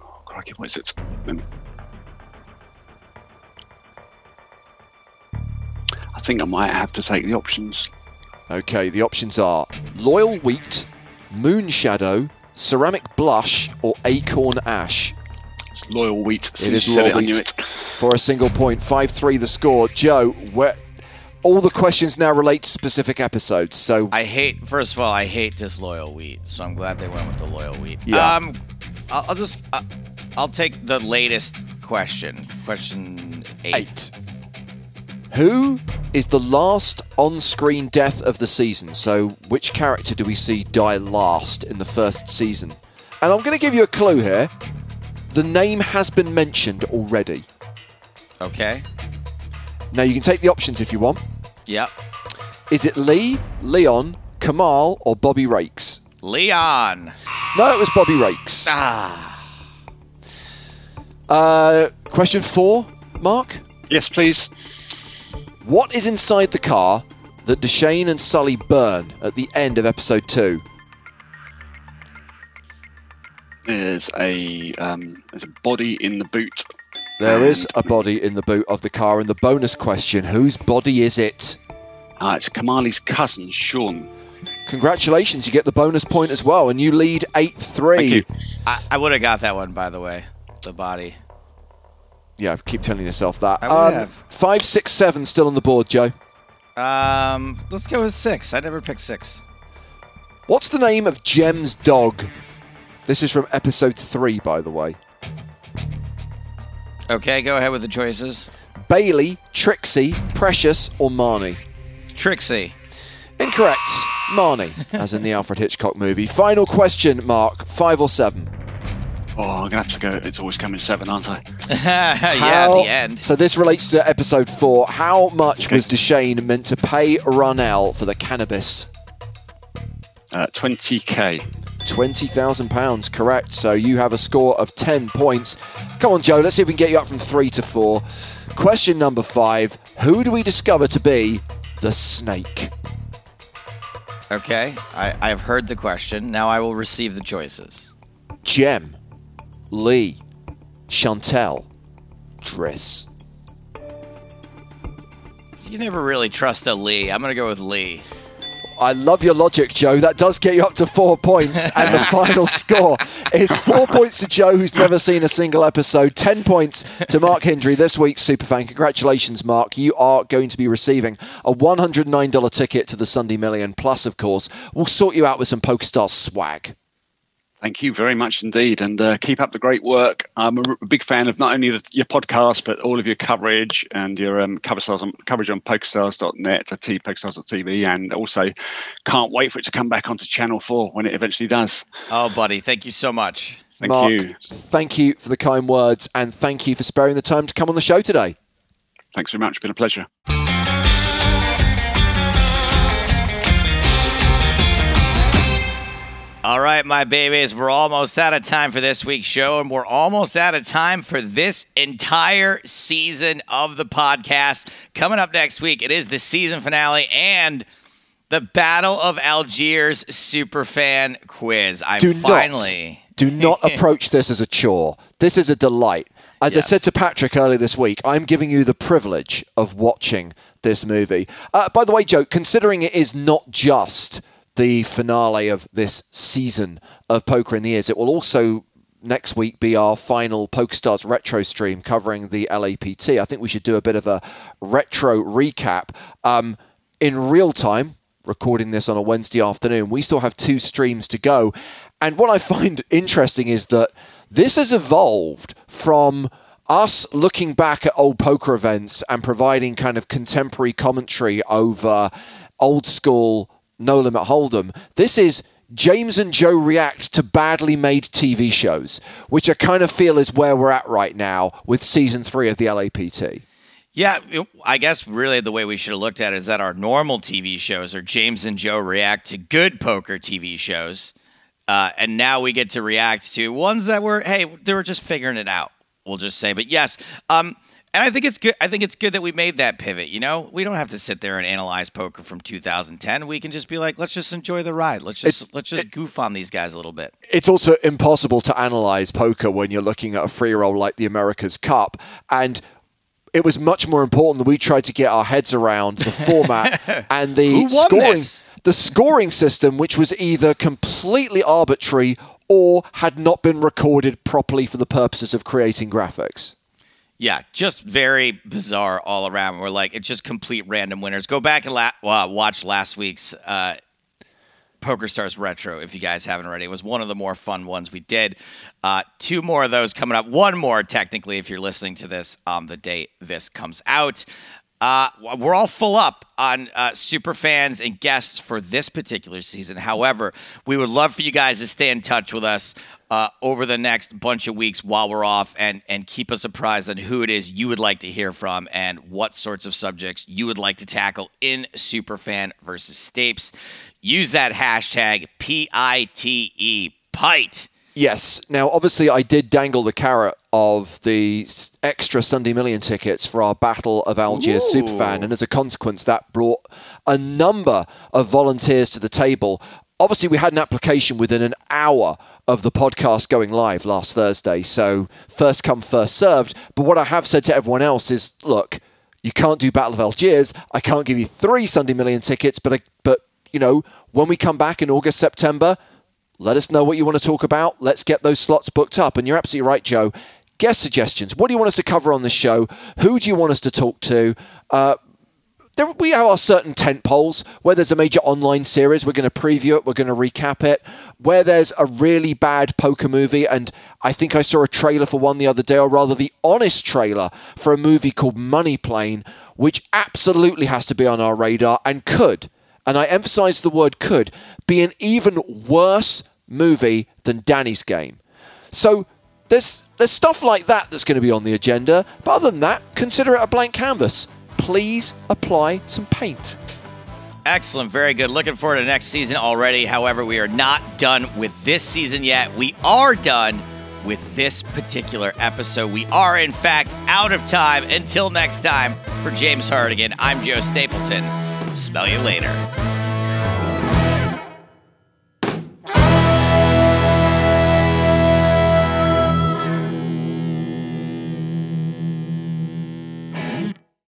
[SPEAKER 4] Oh, crikey, what is it? I think I might have to take the options.
[SPEAKER 2] Okay, the options are Loyal Wheat, Moon Shadow, Ceramic Blush, or Acorn Ash.
[SPEAKER 4] It's loyal wheat. Soon
[SPEAKER 2] is
[SPEAKER 4] as you said
[SPEAKER 2] loyal
[SPEAKER 4] it,
[SPEAKER 2] wheat.
[SPEAKER 4] it.
[SPEAKER 2] For a single point, 5 3 the score. Joe, where all the questions now relate to specific episodes. So
[SPEAKER 1] I hate. First of all, I hate disloyal wheat. So I'm glad they went with the loyal wheat.
[SPEAKER 2] Yeah.
[SPEAKER 1] Um, I'll, I'll just. Uh, I'll take the latest question. Question eight.
[SPEAKER 2] eight. Who is the last on screen death of the season? So, which character do we see die last in the first season? And I'm going to give you a clue here. The name has been mentioned already.
[SPEAKER 1] Okay.
[SPEAKER 2] Now, you can take the options if you want.
[SPEAKER 1] Yep.
[SPEAKER 2] Is it Lee, Leon, Kamal, or Bobby Raikes?
[SPEAKER 1] Leon.
[SPEAKER 2] No, it was Bobby Raikes.
[SPEAKER 1] Ah.
[SPEAKER 2] Uh, question four, Mark.
[SPEAKER 4] Yes, please.
[SPEAKER 2] What is inside the car that Dushane and Sully burn at the end of episode two?
[SPEAKER 4] There's a um, there's a body in the boot.
[SPEAKER 2] There is a body in the boot of the car. And the bonus question whose body is it?
[SPEAKER 4] Uh, it's Kamale's cousin, Sean.
[SPEAKER 2] Congratulations, you get the bonus point as well, and you lead 8 3.
[SPEAKER 1] I, I would have got that one, by the way. The body.
[SPEAKER 2] Yeah, keep telling yourself that.
[SPEAKER 1] I would
[SPEAKER 2] Um,
[SPEAKER 1] have.
[SPEAKER 2] 5, 6, 7 still on the board, Joe.
[SPEAKER 1] Um, let's go with six. I never picked six.
[SPEAKER 2] What's the name of Gem's dog? This is from episode 3, by the way.
[SPEAKER 1] Okay, go ahead with the choices.
[SPEAKER 2] Bailey, Trixie, Precious, or Marnie?
[SPEAKER 1] Trixie.
[SPEAKER 2] Incorrect. Marnie, as in the Alfred Hitchcock movie. Final question, Mark. Five or seven?
[SPEAKER 4] Oh, I'm gonna have to go. It's always coming seven, aren't I?
[SPEAKER 1] yeah,
[SPEAKER 2] How-
[SPEAKER 1] the end.
[SPEAKER 2] So this relates to episode four. How much
[SPEAKER 4] Okay.
[SPEAKER 2] was Dushane meant to pay Ronell for the cannabis?
[SPEAKER 4] Uh, 20k.
[SPEAKER 2] £20,000, correct. So you have a score of 10 points. Come on, Joe, let's see if we can get you up from three to four. Question number five Who do we discover to be the snake?
[SPEAKER 1] Okay, I, I've heard the question. Now I will receive the choices.
[SPEAKER 2] Gem, Lee, Chantel, Dris.
[SPEAKER 1] You never really trust a Lee. I'm going to go with Lee.
[SPEAKER 2] I love your logic, Joe. That does get you up to four points, and the final score is four points to Joe, who's never seen a single episode. Ten points to Mark Hendry, this week's superfan. Congratulations, Mark. You are going to be receiving a $109 ticket to the Sunday Million. Plus, of course, we'll sort you out with some PokerStars swag.
[SPEAKER 4] Thank you very much indeed, and uh, keep up the great work. I'm a r- big fan of not only the, your podcast, but all of your coverage and your um, cover stars on, coverage on PokerStars.net, at PokerStars.tv, and also can't wait for it to come back onto Channel 4 when it eventually does.
[SPEAKER 1] Oh, buddy, thank you so much.
[SPEAKER 4] Thank
[SPEAKER 2] Mark,
[SPEAKER 4] you.
[SPEAKER 2] thank you for the kind words, and thank you for sparing the time to come on the show today.
[SPEAKER 4] Thanks very much. It's been a pleasure.
[SPEAKER 1] All right, my babies, we're almost out of time for this week's show, and we're almost out of time for this entire season of the podcast. Coming up next week, it is the season finale and the Battle of Algiers Superfan Quiz. I'm
[SPEAKER 2] Do
[SPEAKER 1] finally.
[SPEAKER 2] not, do not approach this as a chore. This is a delight. As
[SPEAKER 1] Yes.
[SPEAKER 2] I said to Patrick earlier this week, I'm giving you the privilege of watching this movie. Uh, by the way, Joe, considering it is not just the finale of this season of Poker in the Ears, it will also next week be our final PokerStars retro stream covering the LAPT. I think we should do a bit of a retro recap um, in real time. Recording this on a Wednesday afternoon, we still have two streams to go. And what I find interesting is that this has evolved from us looking back at old poker events and providing kind of contemporary commentary over old school no limit hold'em. This is James and Joe react to badly made TV shows, which I kind of feel is where we're at right now with season three of the LAPT.
[SPEAKER 1] Yeah, I guess really the way we should have looked at it is that our normal TV shows are James and Joe react to good poker TV shows. Uh, and now we get to react to ones that were, hey, they were just figuring it out. We'll just say, but yes, um, and I think it's good. I think it's good that we made that pivot. You know, we don't have to sit there and analyze poker from 2010. We can just be like, let's just enjoy the ride. Let's just
[SPEAKER 2] It's-
[SPEAKER 1] let's just goof on these guys a little bit.
[SPEAKER 2] it's also impossible to analyze poker when you're looking at a free roll like the America's Cup. And it was much more important that we tried to get our heads around the format and the scoring
[SPEAKER 1] this?
[SPEAKER 2] the scoring system, which was either completely arbitrary or had not been recorded properly for the purposes of creating graphics.
[SPEAKER 1] Yeah, just very bizarre all around. We're like, it's just complete random winners. Go back and la- watch last week's uh, Poker Stars Retro if you guys haven't already. It was one of the more fun ones we did. Uh, two more of those coming up. One more, technically, if you're listening to this on the date this comes out. Uh, we're all full up on uh, super fans and guests for this particular season. However, we would love for you guys to stay in touch with us uh, over the next bunch of weeks while we're off and, and keep us apprised on who it is you would like to hear from and what sorts of subjects you would like to tackle in Superfan versus Stapes. Use that hashtag P-I-T-E, PITE.
[SPEAKER 2] Yes. Now, obviously, I did dangle the carrot of the extra Sunday Million tickets for our Battle of Algiers
[SPEAKER 1] Ooh.
[SPEAKER 2] Superfan, and as a consequence, that brought a number of volunteers to the table. Obviously, we had an application within an hour of the podcast going live last Thursday, so first come, first served. But what I have said to everyone else is, look, you can't do Battle of Algiers. I can't give you three Sunday Million tickets, but I, but you know, when we come back in August, September, let us know what you want to talk about. Let's get those slots booked up. And you're absolutely right, Joe. Guest suggestions. What do you want us to cover on the show? Who do you want us to talk to? Uh, there, we have our certain tent poles where there's a major online series. We're going to preview it. We're going to recap it. Where there's a really bad poker movie, and I think I saw a trailer for one the other day, or rather, the honest trailer for a movie called Money Plane, which absolutely has to be on our radar and could, and I emphasize the word could, be an even worse movie than Danny's Game. So there's there's stuff like that that's going to be on the agenda. But other than that, consider it a blank canvas. Please apply some paint.
[SPEAKER 1] Excellent. Very good. Looking forward to next season already. However, we are not done with this season yet. We are done with this particular episode. We are, in fact, out of time. Until next time, for James Hartigan, I'm Joe Stapleton. Smell you later.